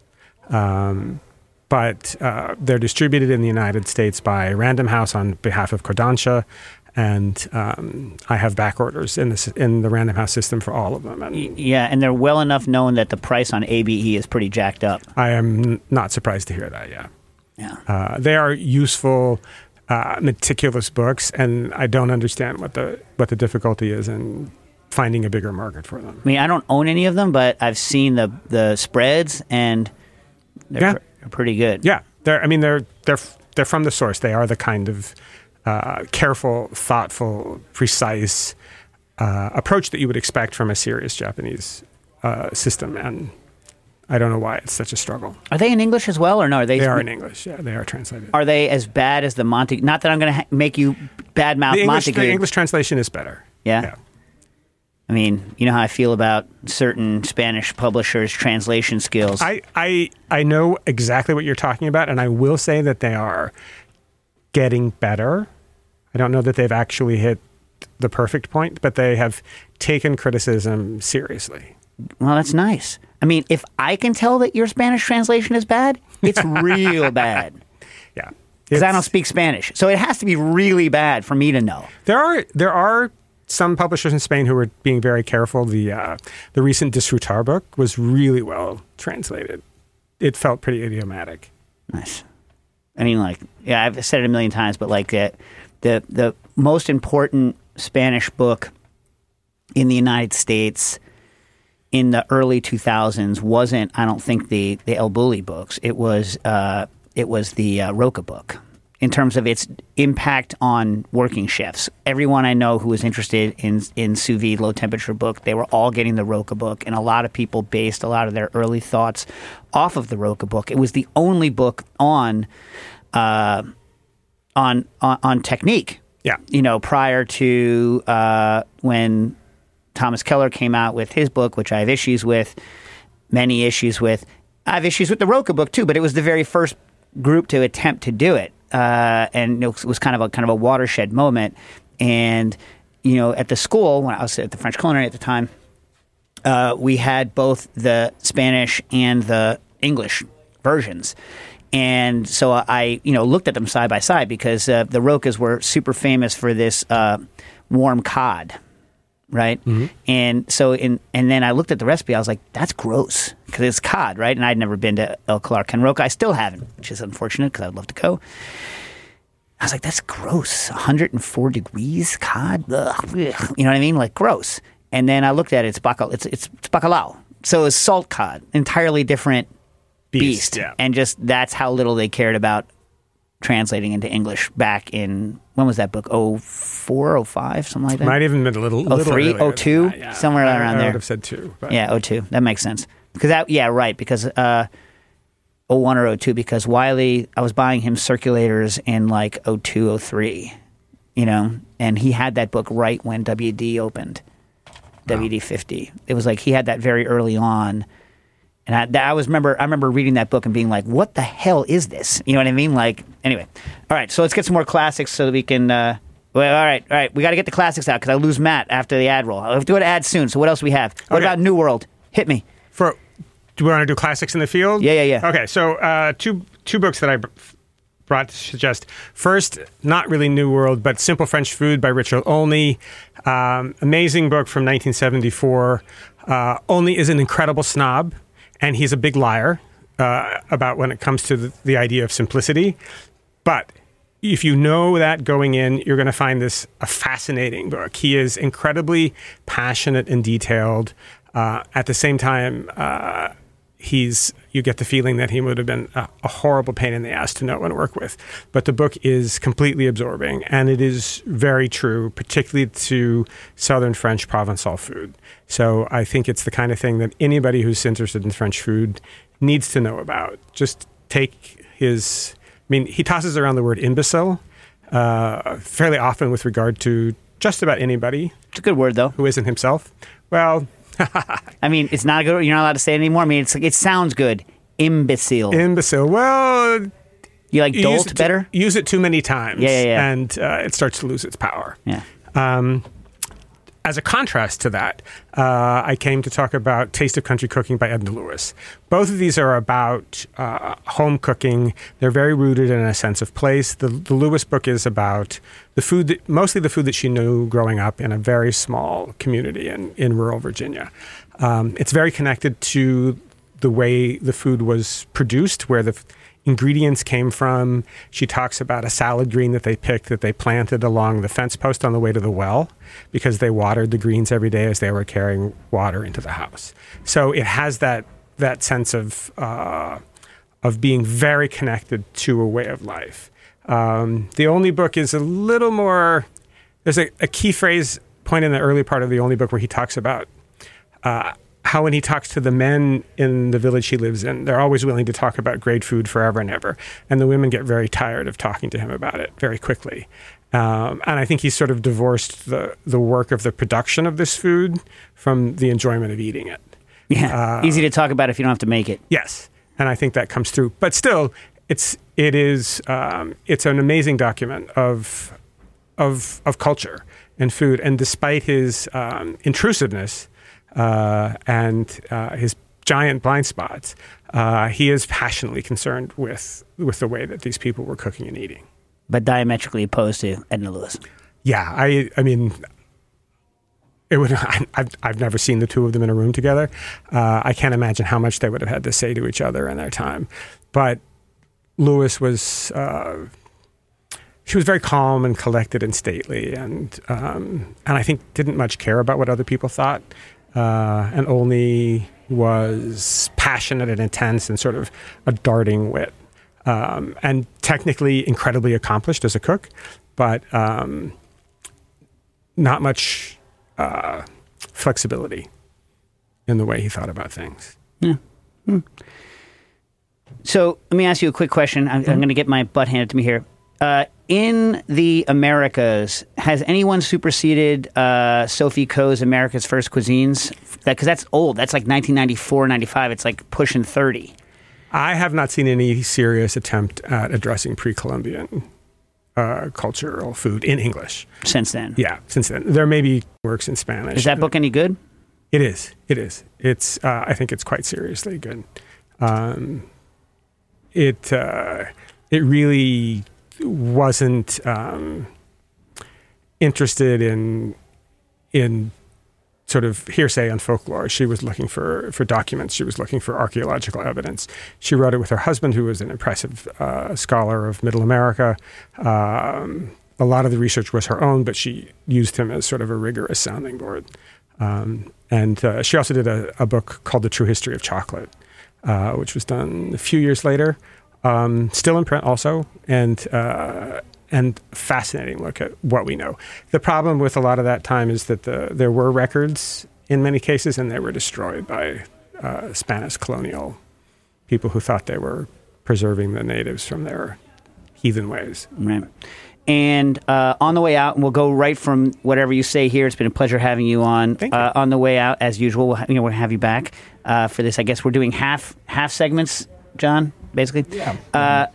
Um, but uh, they're distributed in the United States by Random House on behalf of Kodansha, and um, I have back orders in the in the Random House system for all of them. And Yeah, and they're well enough known that the price on ABE is pretty jacked up. I am not surprised to hear that. Yeah. Yeah. Uh, they are useful, uh, meticulous books, and I don't understand what the what the difficulty is in finding a bigger market for them. I mean, I don't own any of them, but I've seen the the spreads, and they're, Yeah. pr- pretty good. Yeah, they're. I mean, they're they're they're from the source. They are the kind of uh, careful, thoughtful, precise uh, approach that you would expect from a serious Japanese uh, system, and I don't know why it's such a struggle. Are they in English as well, or no? Are they? They are in English. Yeah, they are translated. Are they as bad as the Monte? Not that I'm going to ha- make you bad mouth the English, Montague. the English translation is better. Yeah? Yeah. I mean, you know how I feel about certain Spanish publishers' translation skills. I, I I know exactly what you're talking about, and I will say that they are getting better. I don't know that they've actually hit the perfect point, but they have taken criticism seriously. well, that's nice. I mean, if I can tell that your Spanish translation is bad, it's (laughs) real bad Yeah, because I don't speak Spanish. So it has to be really bad for me to know. There are there are some publishers in Spain who are being very careful. The uh, the recent Disfrutar book was really well translated. It felt pretty idiomatic. Nice. I mean, like, yeah, I've said it a million times, but like the the the most important Spanish book in the United States in the early 2000s wasn't, I don't think the the El Bulli books. It was uh, it was the uh, Roca book. In terms of its impact on working chefs, everyone I know who was interested in in sous vide low temperature book, they were all getting the Roca book, and a lot of people based a lot of their early thoughts off of the Roca book. It was the only book on uh, on, on on technique. Yeah. you know, prior to uh, when Thomas Keller came out with his book, which I have issues with, many issues with. I have issues with the Roca book too, but it was the very first group to attempt to do it, uh, and it was, kind of a kind of a watershed moment. And you know, at the school when I was at the French Culinary at the time, uh, we had both the Spanish and the English versions. And so I, you know, looked at them side by side because uh, the Rocas were super famous for this uh, warm cod, right? Mm-hmm. And so, in and then I looked at the recipe. I was like, "That's gross," because it's cod, right? And I'd never been to El Celler Roca. I still haven't, which is unfortunate because I'd love to go. I was like, "That's gross. 104 degrees cod. Ugh. Ugh." You know what I mean? Like gross." And then I looked at it. It's bacal. It's it's, it's bacalao. So it's salt cod, entirely different beast, yeah. and just that's how little they cared about translating into English back in when was that book? Oh four, oh five, something like that. Might even been a little, Oh, three? Oh, that, yeah. Somewhere I- around I there. would have said two. But Yeah, 02. That makes sense. Because that, yeah, right. Because uh, 01 or 02, because Wylie, I was buying him circulators in like 02, 03, you know, and he had that book right when WD opened, WD 50. It was like he had that very early on. And I, that- I was remember I remember reading that book and being like, "What the hell is this?" You know what I mean? Like, anyway, all right. So let's get some more classics so that we can. Uh, well, all right, all right. We got to get the classics out because I lose Matt after the ad roll. I'll have to do an ad soon. So what else do we have? What Okay. about New World? Hit me. For do we want to do classics in the field? Yeah, yeah, yeah. Okay, so uh, two two books that I brought to suggest. First, not really New World, but Simple French Food by Richard Olney. Um, amazing book from 1974. Uh, Olney is an incredible snob, and he's a big liar uh, about when it comes to the, the idea of simplicity. But if you know that going in, you're going to find this a fascinating book. He is incredibly passionate and detailed. Uh, at the same time, uh, he's you get the feeling that he would have been a, a, horrible pain in the ass to know and work with. But the book is completely absorbing, and it is very true, particularly to Southern French Provençal food. So I think it's the kind of thing that anybody who's interested in French food needs to know about. Just take his, I mean, he tosses around the word imbecile uh, fairly often with regard to just about anybody. It's a good word, though. Who isn't himself. Well, (laughs) I mean, it's not good. You're not allowed to say it anymore. I mean, it's like it sounds good. Imbecile. Imbecile. Well, you like you dolt better? use it too many times. Yeah, yeah, yeah. And uh, it starts to lose its power. Yeah. Um, as a contrast to that, uh, I came to talk about Taste of Country Cooking by Edna Lewis. Both of these are about uh, home cooking. They're very rooted in a sense of place. The, the Lewis book is about the food, that, mostly the food that she knew growing up in a very small community in, in rural Virginia. Um, it's very connected to the way the food was produced, where the ingredients came from. She talks about a salad green that they picked that they planted along the fence post on the way to the well because they watered the greens every day as they were carrying water into the house. So it has that that sense of uh, of being very connected to a way of life. Um, the only book is a little more. There's a, a, key phrase point in the early part of the Olney book where he talks about uh, how when he talks to the men in the village he lives in, they're always willing to talk about great food forever and ever. And the women get very tired of talking to him about it very quickly. Um, and I think he's sort of divorced the, the work of the production of this food from the enjoyment of eating it. Yeah, uh, easy to talk about if you don't have to make it. Yes, and I think that comes through. But still, it's it is um, it's an amazing document of of of culture and food. And despite his um, intrusiveness, uh, and uh, his giant blind spots, uh, he is passionately concerned with with the way that these people were cooking and eating. But diametrically opposed to Edna Lewis. Yeah, I I mean. It would. (laughs) I've, I've never seen the two of them in a room together. Uh, I can't imagine how much they would have had to say to each other in their time. But Lewis was uh, she was very calm and collected and stately, and um, and I think didn't much care about what other people thought uh, and Olney was passionate and intense and sort of a darting wit. Um, and technically incredibly accomplished as a cook, but um, not much uh, flexibility in the way he thought about things. Yeah. Hmm. So let me ask you a quick question. I'm. I'm going to get my butt handed to me here. Uh, in the Americas, has anyone superseded uh, Sophie Coe's America's First Cuisines? Because that, that's old. That's like 1994, 95. It's like pushing 30. I have not seen any serious attempt at addressing pre-Columbian uh, cultural food in English since then. Yeah, since then there may be works in Spanish. Is that book any good? It is. It is. It's. Uh, I think it's quite seriously good. Um, it. Uh, it really wasn't um, interested in in sort of hearsay and folklore. She was looking for for documents. She was looking for archaeological evidence. She wrote it with her husband, who was an impressive uh, scholar of Middle America. Um, a lot of the research was her own, but she used him as sort of a rigorous sounding board. Um, and uh, she also did a, a, book called The True History of Chocolate, uh, which was done a few years later um, still in print also, and uh, and fascinating look at what we know. The problem with a lot of that time is that the, there were records in many cases, and they were destroyed by uh, Spanish colonial people who thought they were preserving the natives from their heathen ways. Right. And uh, on the way out, and we'll go right from whatever you say here. It's been a pleasure having you on. Thank you. Uh, on the way out, as usual, we'll, you know, we'll have you back uh, for this. I guess we're doing half half segments, John basically. Yeah. Uh,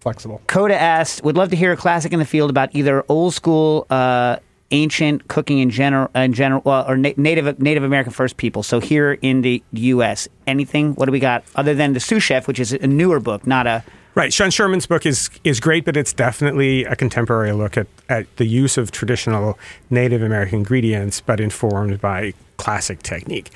Flexible. Coda asked, would love to hear a classic in the field about either old school, uh, ancient cooking in general, in general, well, or na- Native Native American first people. So here in the U.S., anything? What do we got other than the Sioux Chef, which is a newer book, not a Right. Sean Sherman's book is is great, but it's definitely a contemporary look at, at the use of traditional Native American ingredients, but informed by classic technique.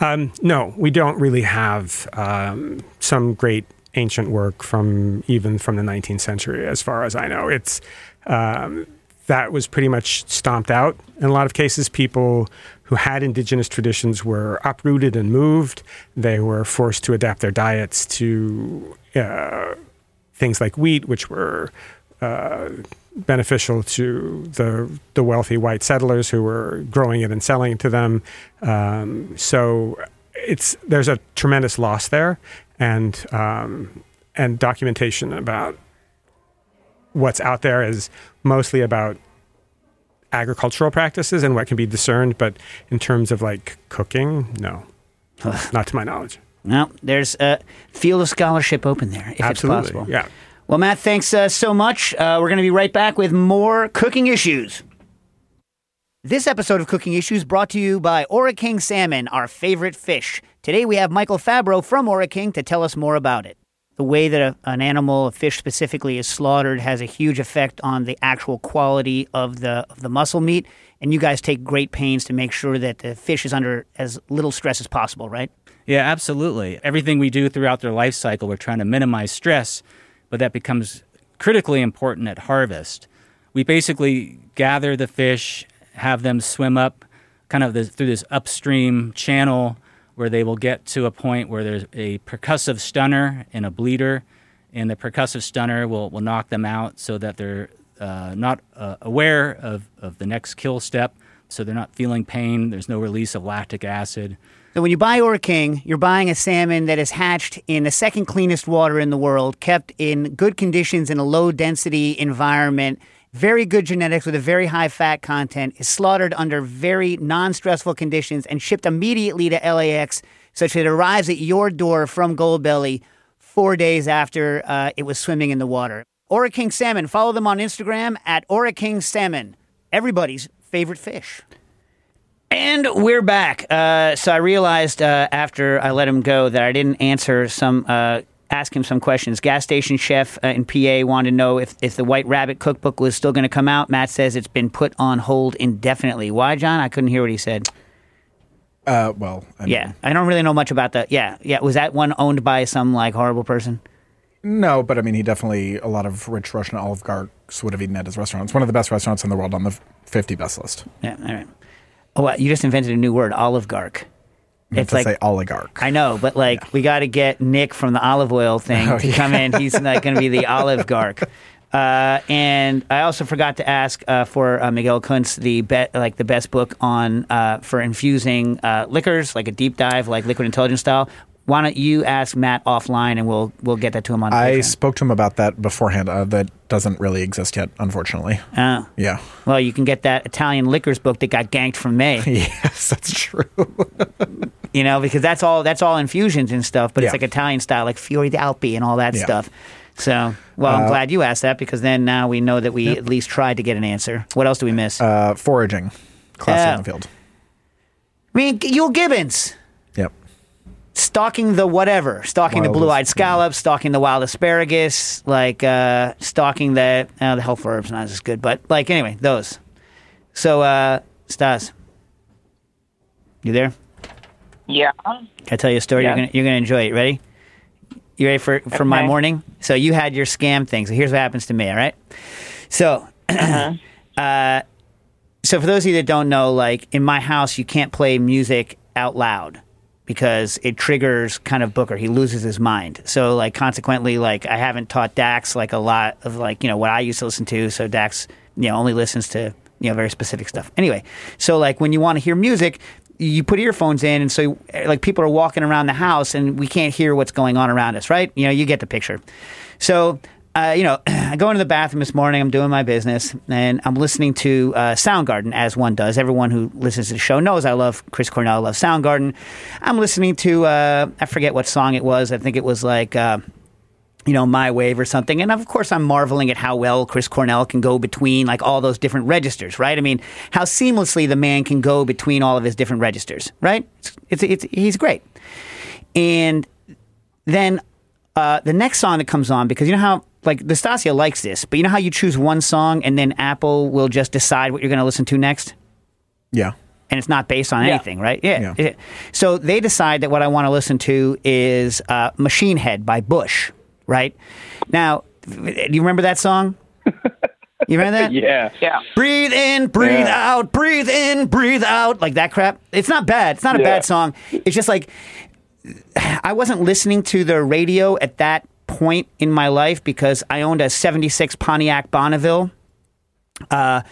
Um, no, we don't really have um, some great ancient work from even from the 19th century, as far as I know. It's um, that was pretty much stomped out in a lot of cases. People who had indigenous traditions were uprooted and moved. They were forced to adapt their diets to uh, things like wheat, which were uh, beneficial to the the wealthy white settlers who were growing it and selling it to them. Um, so it's there's a tremendous loss there, and um, and documentation about what's out there is mostly about agricultural practices and what can be discerned, but in terms of like cooking, no, (laughs) not to my knowledge. Well, there's a field of scholarship open there if Absolutely, it's possible. yeah. Well, Matt, thanks uh, so much. Uh, we're going to be right back with more cooking issues. This episode of Cooking Issues brought to you by Ora King Salmon, our favorite fish. Today we have Michael Fabro from Ora King to tell us more about it. The way that a, an animal, a fish specifically, is slaughtered has a huge effect on the actual quality of the of the muscle meat, and you guys take great pains to make sure that the fish is under as little stress as possible, right? Yeah, absolutely. Everything we do throughout their life cycle, we're trying to minimize stress, but that becomes critically important at harvest. We basically gather the fish, have them swim up kind of this, through this upstream channel where they will get to a point where there's a percussive stunner and a bleeder, and the percussive stunner will, will knock them out so that they're uh, not uh, aware of, of the next kill step, so they're not feeling pain. There's no release of lactic acid. So when you buy Ora King, you're buying a salmon that is hatched in the second cleanest water in the world, kept in good conditions in a low density environment, very good genetics with a very high fat content, is slaughtered under very non stressful conditions and shipped immediately to LAX such that it arrives at your door from Goldbelly four days after uh, it was swimming in the water. Ora King Salmon, follow them on Instagram at Ora King Salmon, everybody's favorite fish. And we're back. Uh, so I realized uh, after I let him go that I didn't answer some, uh, ask him some questions. Gas station chef uh, in PA wanted to know if, if the White Rabbit cookbook was still going to come out. Matt says it's been put on hold indefinitely. Why, John? I couldn't hear what he said. Uh, well, I mean, Yeah, I don't really know much about that. Yeah, yeah. Was that one owned by some like horrible person? No, but I mean, he definitely a lot of rich Russian oligarchs would have eaten at his restaurant. It's one of the best restaurants in the world on the 50 best list. Yeah. All right. Oh, wow, you just invented a new word, oligarch. It's like say oligarch. I know, but like we got to get Nick from the olive oil thing Oh, to come in. He's not going to be the (laughs) olive gark. Uh, and I also forgot to ask uh, for uh, Miguel Kunz the be- like the best book on uh, for infusing uh, liquors, like a deep dive, like Liquid Intelligence style. Why don't you ask Matt offline, and we'll we'll get that to him on. I Patreon. spoke to him about that beforehand. Uh, that doesn't really exist yet, unfortunately. Oh. Yeah. well, you can get that Italian liquors book that got ganked from May. (laughs) yes, that's true. (laughs) you know, because that's all that's all infusions and stuff, but it's like Italian style, like Fiori d'Alpi and all that Yeah. stuff. So, well, I'm glad you asked that because then now we know that we at least tried to get an answer. What else do we miss? Uh, foraging, classy Yeah. in the field. I mean, Euell Gibbons Yep. Stalking the whatever, stalking the blue-eyed as- scallop, stalking the wild asparagus, like uh, stalking the uh, the health herbs. Not as good, but like anyway, those. So, uh, Stas, you there? Yeah. Can I tell you a story? Yeah. You're gonna you're gonna enjoy it. Ready? You ready for for my morning? So you had your scam thing. So here's what happens to me. All right. So, (clears throat) uh, so for those of you that don't know, like in my house, you can't play music out loud because it triggers kind of Booker. He loses his mind. So like consequently, like I haven't taught Dax like a lot of like you know what I used to listen to. So Dax, you know, only listens to you know very specific stuff. Anyway, so like when you want to hear music. You put earphones in, and so like people are walking around the house, and we can't hear what's going on around us, right? You know, you get the picture. So uh, you know, (clears throat) I go into the bathroom this morning. I'm doing my business, and I'm listening to uh, Soundgarden, as one does. Everyone who listens to the show knows I love Chris Cornell. I love Soundgarden. I'm listening to uh, I forget what song it was. I think it was like. Uh, you know, my wave or something. And of course, I'm marveling at how well Chris Cornell can go between like all those different registers, right? I mean, how seamlessly the man can go between all of his different registers, right? It's, it's, it's he's great. And then uh, the next song that comes on, because you know how like Nastasia likes this, but you know how you choose one song and then Apple will just decide what you're going to listen to next? Yeah. and it's not based on Yeah. anything, right? Yeah. Yeah. So they decide that what I want to listen to is uh, Machine Head by Bush, right? Now, do you remember that song? You remember that? (laughs) Yeah. Yeah. Breathe in, breathe Yeah. out, breathe in, breathe out, like that crap. It's not bad. It's not a Yeah. bad song. It's just like I wasn't listening to the radio at that point in my life because I owned a 76 Pontiac Bonneville. Uh,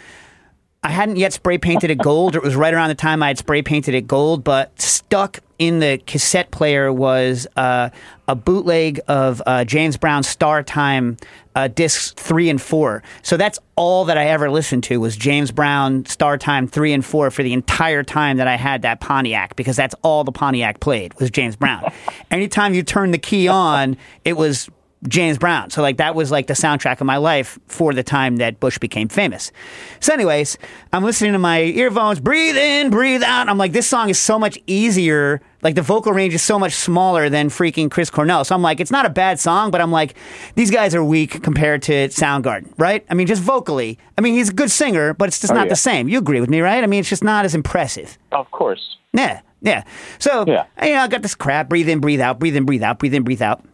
I hadn't yet spray painted it gold. It was right around the time I had spray painted it gold, but stuck in the cassette player was uh, a bootleg of uh, James Brown's Star Time uh, discs three and four. So that's all that I ever listened to was James Brown Star Time three and four for the entire time that I had that Pontiac because that's all the Pontiac played was James Brown. (laughs) Anytime you turned the key on, it was James Brown. So like that was like the soundtrack of my life for the time that Bush became famous. So anyways, I'm listening to my earphones, breathe in, breathe out. I'm like, this song is so much easier. Like the vocal range is so much smaller than freaking Chris Cornell. So I'm like, it's not a bad song, but I'm like, these guys are weak compared to Soundgarden, right? I mean, just vocally. I mean, he's a good singer, but it's just Oh, not yeah. the same. You agree with me, right? I mean, it's just not as impressive. Of course. Yeah, yeah. So, Yeah. you know, I got this crap, breathe in, breathe out, breathe in, breathe out, breathe in, breathe out.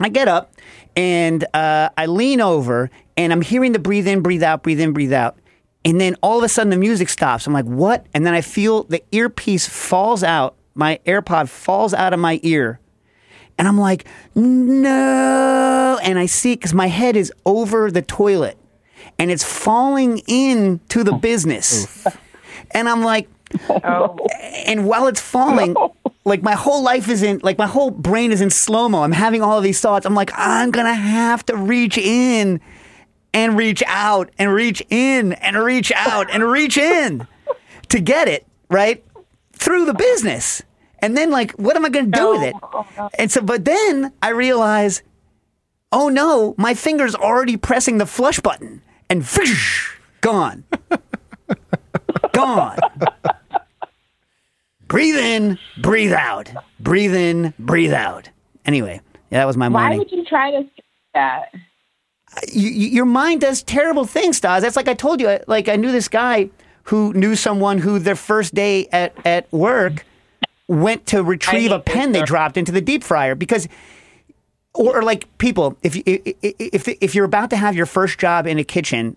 I get up and uh, I lean over and I'm hearing the breathe in, breathe out, breathe in, breathe out. And then all of a sudden the music stops. I'm like, what? And then I feel the earpiece falls out, my AirPod falls out of my ear. And I'm like, no. And I see because my head is over the toilet and it's falling into the business. And I'm like, (laughs) Oh, and while it's falling, like my whole life is in, like my whole brain is in slow mo. I'm having all of these thoughts. I'm like, I'm gonna have to reach in and reach out and reach in and reach out and reach in to get it right through the business. And then, like, what am I gonna do with it? Oh, oh, oh. And so, but then I realize, oh no, my finger's already pressing the flush button, and (laughs) gone, gone. Breathe in, breathe out. Breathe in, breathe out. Anyway, yeah, that was my mind. Why morning. would you try to say that? you, you- your mind does terrible things, Stas. That's like I told you. Like I knew this guy who knew someone who their first day at, at work went to retrieve a pen they dropped into the deep fryer because, or, or like people, if you if, if if you're about to have your first job in a kitchen,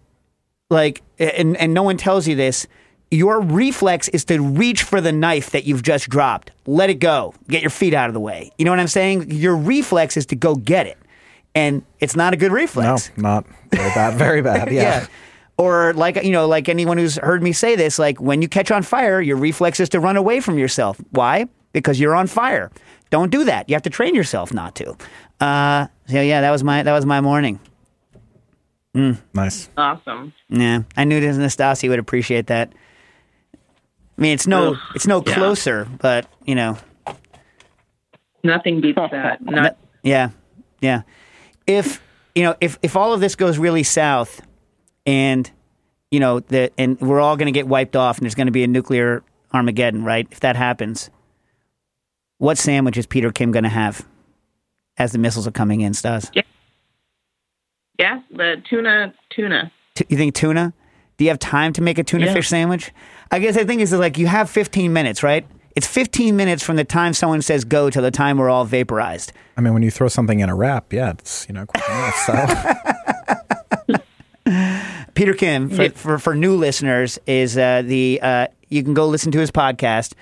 like and and no one tells you this. Your reflex is to reach for the knife that you've just dropped. Let it go. Get your feet out of the way. You know what I'm saying? Your reflex is to go get it. And it's not a good reflex. No, not very bad. Very bad. (laughs) Yeah. Or like you know, like anyone who's heard me say this, like when you catch on fire, your reflex is to run away from yourself. Why? Because you're on fire. Don't do that. You have to train yourself not to. Uh, so yeah, that was my that was my morning. Nice. awesome. Yeah, I knew this Nastasi would appreciate that. I mean, it's no Ugh, it's no yeah. closer, but you know, Nothing beats (laughs) that. Not Yeah, yeah. If you know, if if all of this goes really south, and you know that, and we're all going to get wiped off, and there's going to be a nuclear Armageddon, right? If that happens, what sandwich is Peter Kim going to have as the missiles are coming in, Stas? yeah, the tuna, tuna. T- you think tuna? Do you have time to make a tuna Yeah. fish sandwich? I guess I think it's like you have 15 minutes, right? It's 15 minutes from the time someone says go to the time we're all vaporized. I mean, when you throw something in a wrap, yeah, it's you know quick enough. So (laughs) Peter Kim, for, for, for new listeners, is uh, the uh, you can go listen to his podcast.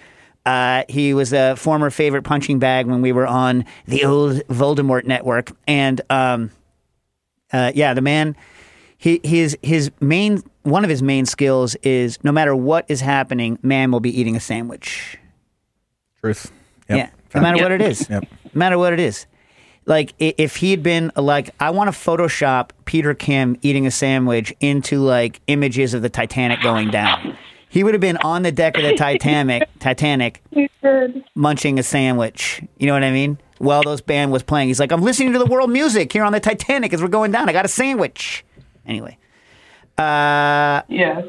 Uh, he was a former favorite punching bag when we were on the old Voldemort network, and um, uh, yeah, the man. He, his his main one of his main skills is no matter what is happening, man will be eating a sandwich. truth. Yep. Yeah, no matter what it is. Yep. No matter what it is. Like if he had been like, I want to Photoshop Peter Kim eating a sandwich into like images of the Titanic going down. He would have been on the deck of the Titanic, (laughs) Titanic, munching a sandwich. You know what I mean? While those band was playing, he's like, I'm listening to the world music here on the Titanic as we're going down. I got a sandwich. Anyway, uh, Yes.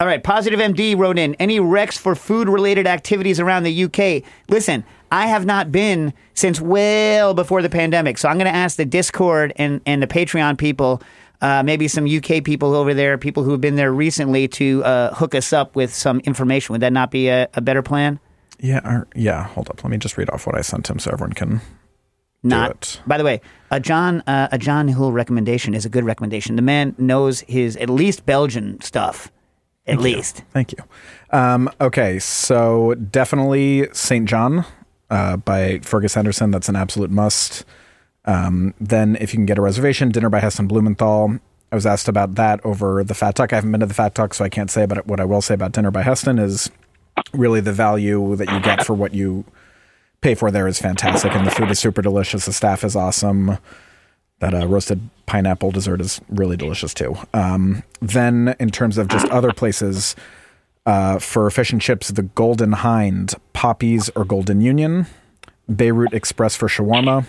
all right, Positive MD wrote in any recs for food related activities around the UK. Listen, I have not been since well before the pandemic, so I'm going to ask the Discord and, and the Patreon people, uh, maybe some UK people over there, people who have been there recently, to uh, hook us up with some information. Would that not be a, a better plan? Yeah. Or, yeah. Hold up. Let me just read off what I sent him so everyone can not. By the way, a John uh, a John Hull recommendation is a good recommendation. The man knows his at least Belgian stuff, at least. Thank you. Um, okay, so definitely St. John uh, by Fergus Henderson. That's an absolute must. Um, then, if you can get a reservation, Dinner by Heston Blumenthal. I was asked about that over the Fat Duck. I haven't been to the Fat Duck, so I can't say about it. What I will say about Dinner by Heston is really the value that you get for what you pay for there is fantastic, and the food is super delicious. The staff is awesome. That uh, roasted pineapple dessert is really delicious too. Um, then, in terms of just other places, uh, for fish and chips, the Golden Hind, Poppies or Golden Union, Beirut Express for shawarma,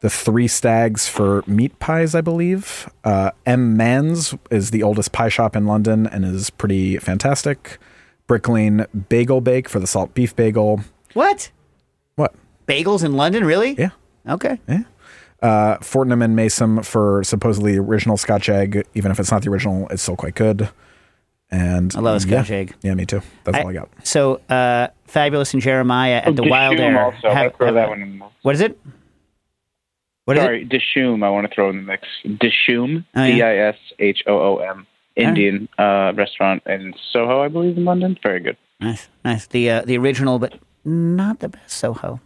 the Three Stags for meat pies, I believe. Uh, M. Manze's is the oldest pie shop in London and is pretty fantastic. Brick Lane Bagel Bake for the salt beef bagel. What? Bagels in London? Really? Yeah. Okay. Uh, Fortnum and Mason for supposedly original Scotch egg. Even if it's not the original, it's still quite good. And I love a Scotch yeah. egg. Yeah, me too. That's all I got. So, uh, Fabulous and Jeremiah at the Dishoom Wildair. Also, have- I throw have- that one in. What is it? What is Sorry, Dishoom. I want to throw in the mix. Dishoom, Oh, yeah. D I S H O O M, Indian uh, restaurant in Soho, I believe, in London. Very good. Nice, nice. The uh, the original, but not the best Soho.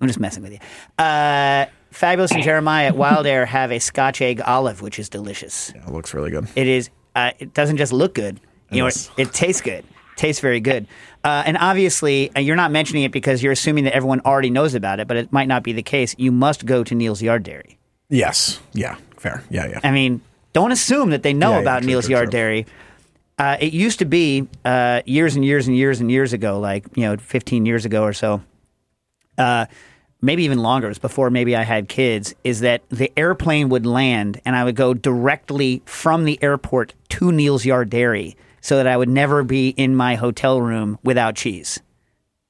I'm just messing with you. Uh, Fabulous and Jeremiah at Wildair have a Scotch egg olive, which is delicious. Yeah, it looks really good. It is. Uh, it doesn't just look good. You know, Yes. it, it tastes good. Tastes very good. Uh, and obviously, uh, you're not mentioning it because you're assuming that everyone already knows about it, but it might not be the case. You must go to Neal's Yard Dairy. Yes. Yeah. Fair. Yeah. Yeah. I mean, don't assume that they know Yeah, yeah, about true, Neal's true, Yard true. Dairy. Uh, it used to be uh, years and years and years and years ago, like you know, 15 years ago or so. Maybe even longer. It was before maybe I had kids. Is that the airplane would land and I would go directly from the airport to Neal's Yard Dairy, so that I would never be in my hotel room without cheese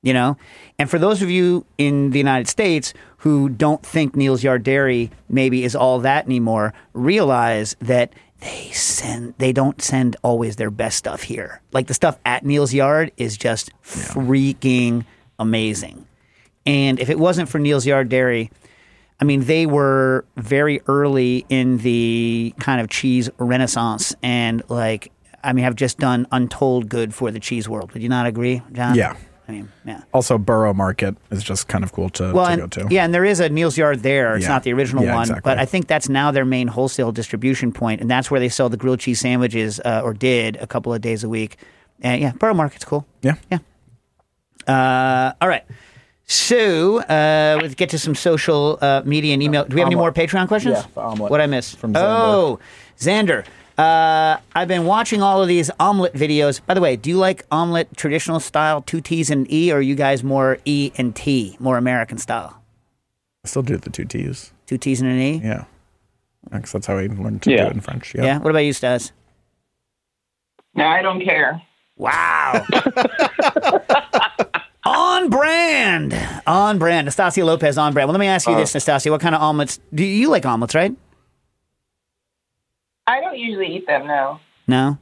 you know and for those of you in the united states who don't think neal's yard dairy maybe is all that anymore realize that they send they don't send always their best stuff here like the stuff at neal's yard is just freaking amazing and if it wasn't for neal's yard dairy I mean, they were very early in the kind of cheese renaissance, and like, I mean, have just done untold good for the cheese world. Would you not agree, John? Yeah. I mean, yeah. Also, Borough Market is just kind of cool to, Well, to and, go to. yeah, and there is a Neal's Yard there. It's Yeah. not the original Yeah, one, exactly. but I think that's now their main wholesale distribution point, and that's where they sell the grilled cheese sandwiches, uh, or did a couple of days a week. And yeah, Borough Market's cool. Yeah. Yeah. Uh, all right. So uh, let's get to some social uh, media and email. Do we have any more Patreon questions? Yeah, the omelet What I miss? from Xander. Oh, Xander. Uh, I've been watching all of these omelet videos. By the way, do you like omelet traditional style, two T's and E, or are you guys more E and T, more American style? I still do the two T's. Two T's and an E? Yeah. Because that's how I learned to Yeah. do it in French. Yeah. Yeah. What about you, Stas? No, I don't care. Wow. (laughs) on brand. On brand. Nastasia Lopez on brand. Well, let me ask you this, oh. Nastasia. What kind of omelets? Do you like omelets, right? I don't usually eat them. No. No.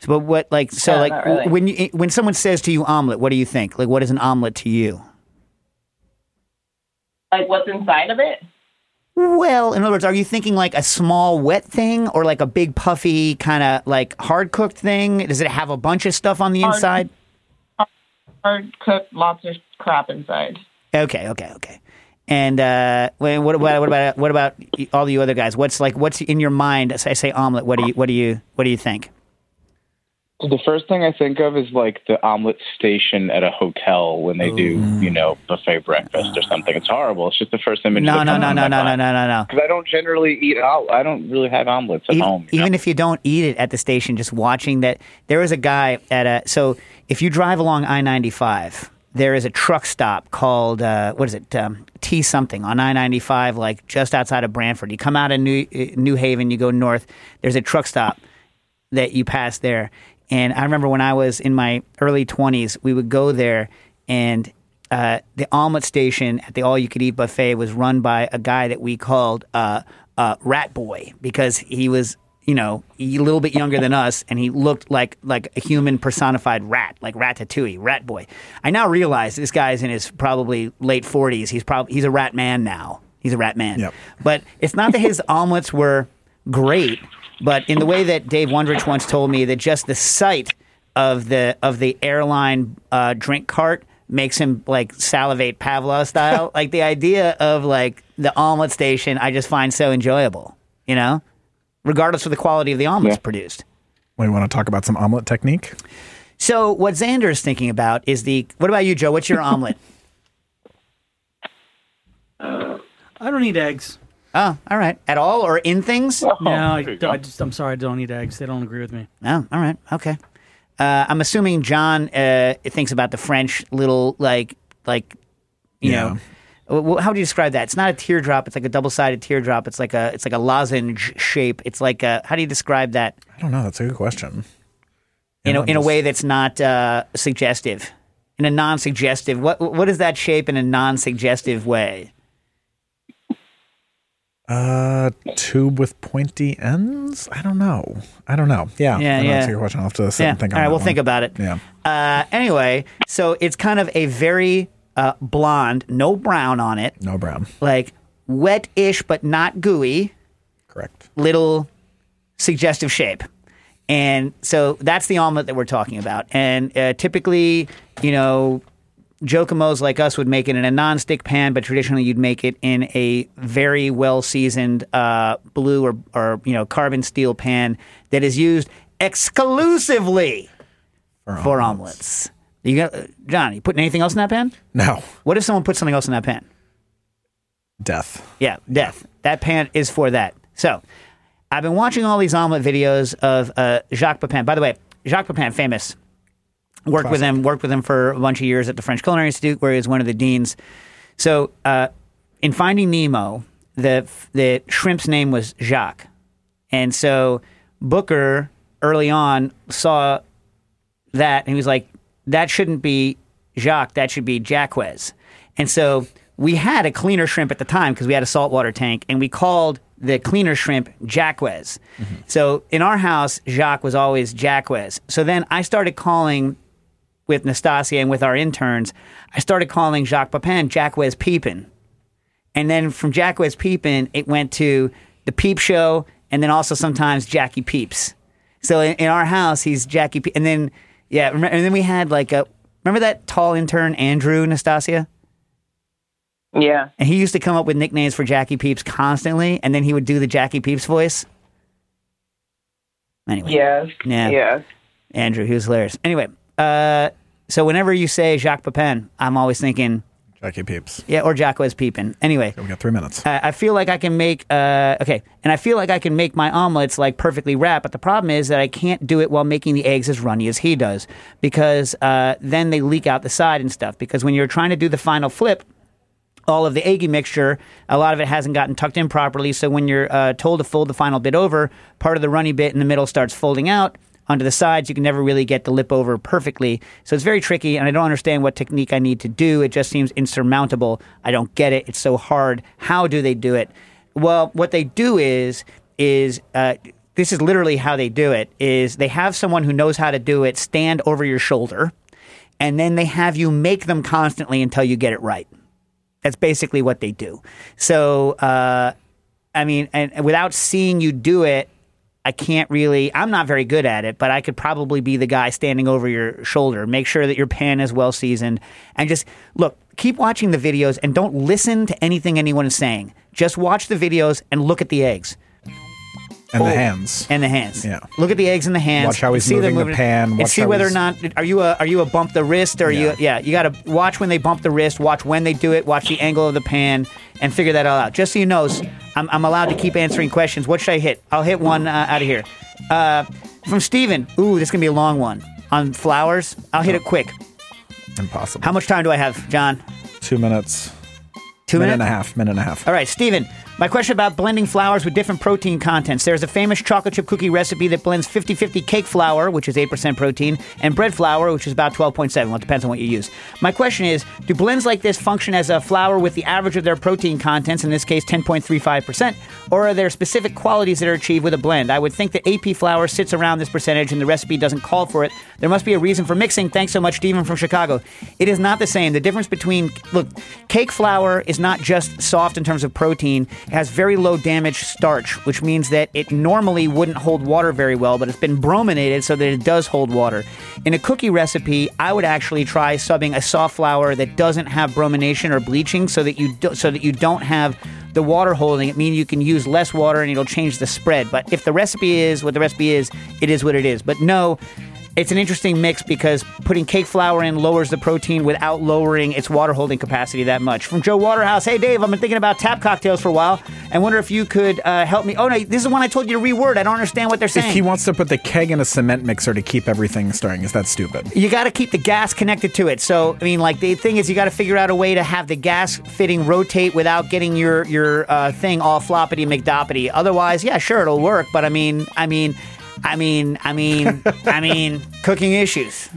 So, but what, like, so, like, not really. when you when someone says to you omelet, what do you think? Like, what is an omelet to you? Like what's inside of it? Well, in other words, are you thinking like a small wet thing or like a big puffy kind of like hard cooked thing? Does it have a bunch of stuff on the Hard- inside? Hard cooked, of crap inside. Okay, okay, okay. And uh, what about what about what about all you other guys? What's like what's in your mind? I say omelet. What do you what do you what do you think? The first thing I think of is like the omelet station at a hotel when they do, you know, buffet breakfast or something. It's horrible. It's just the first image. No, no, no, no, no, no, no, no, no. Because I don't generally eat out. I don't really have omelets at even, home. you know? even if you don't eat it at the station, just watching that. There was a guy at a. So if you drive along I ninety five, there is a truck stop called uh, what is it? Um, T something on I ninety five, like just outside of Branford. You come out of New uh, New Haven, you go north. There's a truck stop that you pass there. And I remember when I was in my early 20s, we would go there, and uh, the omelet station at the all you could eat buffet was run by a guy that we called uh, uh, Rat Boy because he was. You know, a little bit younger than us, and he looked like like a human personified rat, like Ratatouille, Rat Boy. I now realize this guy's in his probably late forties. He's probably he's a rat man now. He's a rat man. Yep. But it's not that his (laughs) omelets were great, but in the way that Dave Wondrich once told me that just the sight of the of the airline uh, drink cart makes him like salivate Pavlov style. (laughs) like the idea of like the omelet station, I just find so enjoyable. You know, regardless of the quality of the omelets Yeah. produced. We want to talk about some omelet technique. So what Xander is thinking about is the. What about you, Joe? What's your (laughs) omelet? I don't eat eggs. Oh, all right. At all or in things? no, I, there you go. I just, I'm sorry, I don't eat eggs. They don't agree with me. Oh, all right. Okay. Uh, I'm assuming John uh, thinks about the French little like like you Yeah. know. wh- How would you describe that? It's not a teardrop. It's like a double-sided teardrop. It's like a it's like a lozenge shape. It's like a how do you describe that? I don't know. That's a good question. In a, Yeah, in a way that's not uh, suggestive, in a non-suggestive. What what is that shape in a non-suggestive way? Uh, tube with pointy ends. I don't know. I don't know. Yeah. Yeah, I know. yeah. That's a good question. I'll have to sit Yeah. and think. All on right, that we'll one. think about it. Yeah. Uh, anyway, so it's kind of a very uh, blonde, no brown on it, No brown. like wet-ish but not gooey. Correct. little suggestive shape. And so that's the omelet that we're talking about. And uh, typically, you know, Jokimos like us would make it in a non-stick pan, but traditionally you'd make it in a very well-seasoned uh, blue or, or you know carbon steel pan that is used exclusively for omelets. You got John? You putting anything else in that pan? No. What if someone put something else in that pan? Death. Yeah, death. That pan is for that. So, I've been watching all these omelet videos of uh, Jacques Pepin. By the way, Jacques Pepin, famous. Worked with him. Worked with him for a bunch of years at the French Culinary Institute, where he was one of the deans. So, uh, in Finding Nemo, the the shrimp's name was Jacques, and so Booker early on saw that and he was like, that shouldn't be Jacques, that should be Jacquez. And so we had a cleaner shrimp at the time because we had a saltwater tank and we called the cleaner shrimp Jacquez. So in our house, Jacques was always Jacquez. So then I started calling with Nastasia and with our interns, I started calling Jacques Pepin Jacquez Peepin. And then from Jacquez Peepin, it went to the Peep Show and then also sometimes Jackie Peeps. So in, in our house, he's Jackie Pe- And then, yeah, and then we had like a, remember that tall intern, Andrew Nastasia? Yeah. And he used to come up with nicknames for Jackie Peeps constantly, and then he would do the Jackie Peeps voice. Anyway, Yes. Yeah. Yes. Andrew, he was hilarious. Anyway, uh, so whenever you say Jacques Pepin, I'm always thinking, Jackie Peeps. yeah, or Jacques was peeping. Anyway, We got three minutes. I I feel like I can make uh, okay, and I feel like I can make my omelets like perfectly wrapped. But the problem is that I can't do it while making the eggs as runny as he does, because uh, then they leak out the side and stuff. Because when you're trying to do the final flip, all of the eggy mixture, a lot of it hasn't gotten tucked in properly. So when you're uh, told to fold the final bit over, part of the runny bit in the middle starts folding out onto the sides. You can never really get the lip over perfectly. So it's very tricky, and I don't understand what technique I need to do. It just seems insurmountable. I don't get it. It's so hard. How do they do it? Well, what they do is is uh, this is literally how they do it. Is they have someone who knows how to do it stand over your shoulder, and then they have you make them constantly until you get it right. That's basically what they do. So, uh, I mean, and, without seeing you do it, I can't really. I'm not very good at it, but I could probably be the guy standing over your shoulder. Make sure that your pan is well seasoned, and just look. Keep watching the videos and don't listen to anything anyone is saying. Just watch the videos and look at the eggs And the hands. and the hands. Yeah. Look at the eggs in the hands. Watch how he's See them moving the pan, And watch see whether or not are you a are you a bump the wrist or are you Yeah. yeah you got to watch when they bump the wrist. Watch when they do it. Watch the angle of the pan and figure that all out. Just so you know, I'm I'm allowed to keep answering questions. What should I hit? I'll hit one uh, out of here. Uh, from Steven. Ooh, this is gonna be a long one on flowers. I'll hit it quick. Impossible. How much time do I have, John? Two minutes. Two minute minutes. and a half. Minute and a half. All right, Steven. My question about blending flours with different protein contents. There's a famous chocolate chip cookie recipe that blends 50 50 cake flour, which is 8% protein, and bread flour, which is about 12.7. Well, it depends on what you use. My question is do blends like this function as a flour with the average of their protein contents, in this case 10.35%, or are there specific qualities that are achieved with a blend? I would think that AP flour sits around this percentage and the recipe doesn't call for it. There must be a reason for mixing. Thanks so much, Stephen from Chicago. It is not the same. The difference between, look, cake flour is not just soft in terms of protein, it has very low damage starch, which means that it normally wouldn't hold water very well, but it's been brominated so that it does hold water. In a cookie recipe, I would actually try subbing a soft flour that doesn't have bromination or bleaching so that you do, so that you don't have the water holding it means you can use less water and it'll change the spread. But if the recipe is what the recipe is, it is what it is. But no, it's an interesting mix because putting cake flour in lowers the protein without lowering its water holding capacity that much. From Joe Waterhouse, hey Dave, I've been thinking about tap cocktails for a while and wonder if you could uh, help me. Oh no, this is one I told you to reword. I don't understand what they're saying. If he wants to put the keg in a cement mixer to keep everything stirring, is that stupid? you got to keep the gas connected to it. So, I mean, like the thing is, you got to figure out a way to have the gas fitting rotate without getting your your uh, thing all floppity McDoppity. Otherwise, yeah, sure, it'll work. But I mean, I mean, I mean, I mean, I mean, (laughs) cooking issues.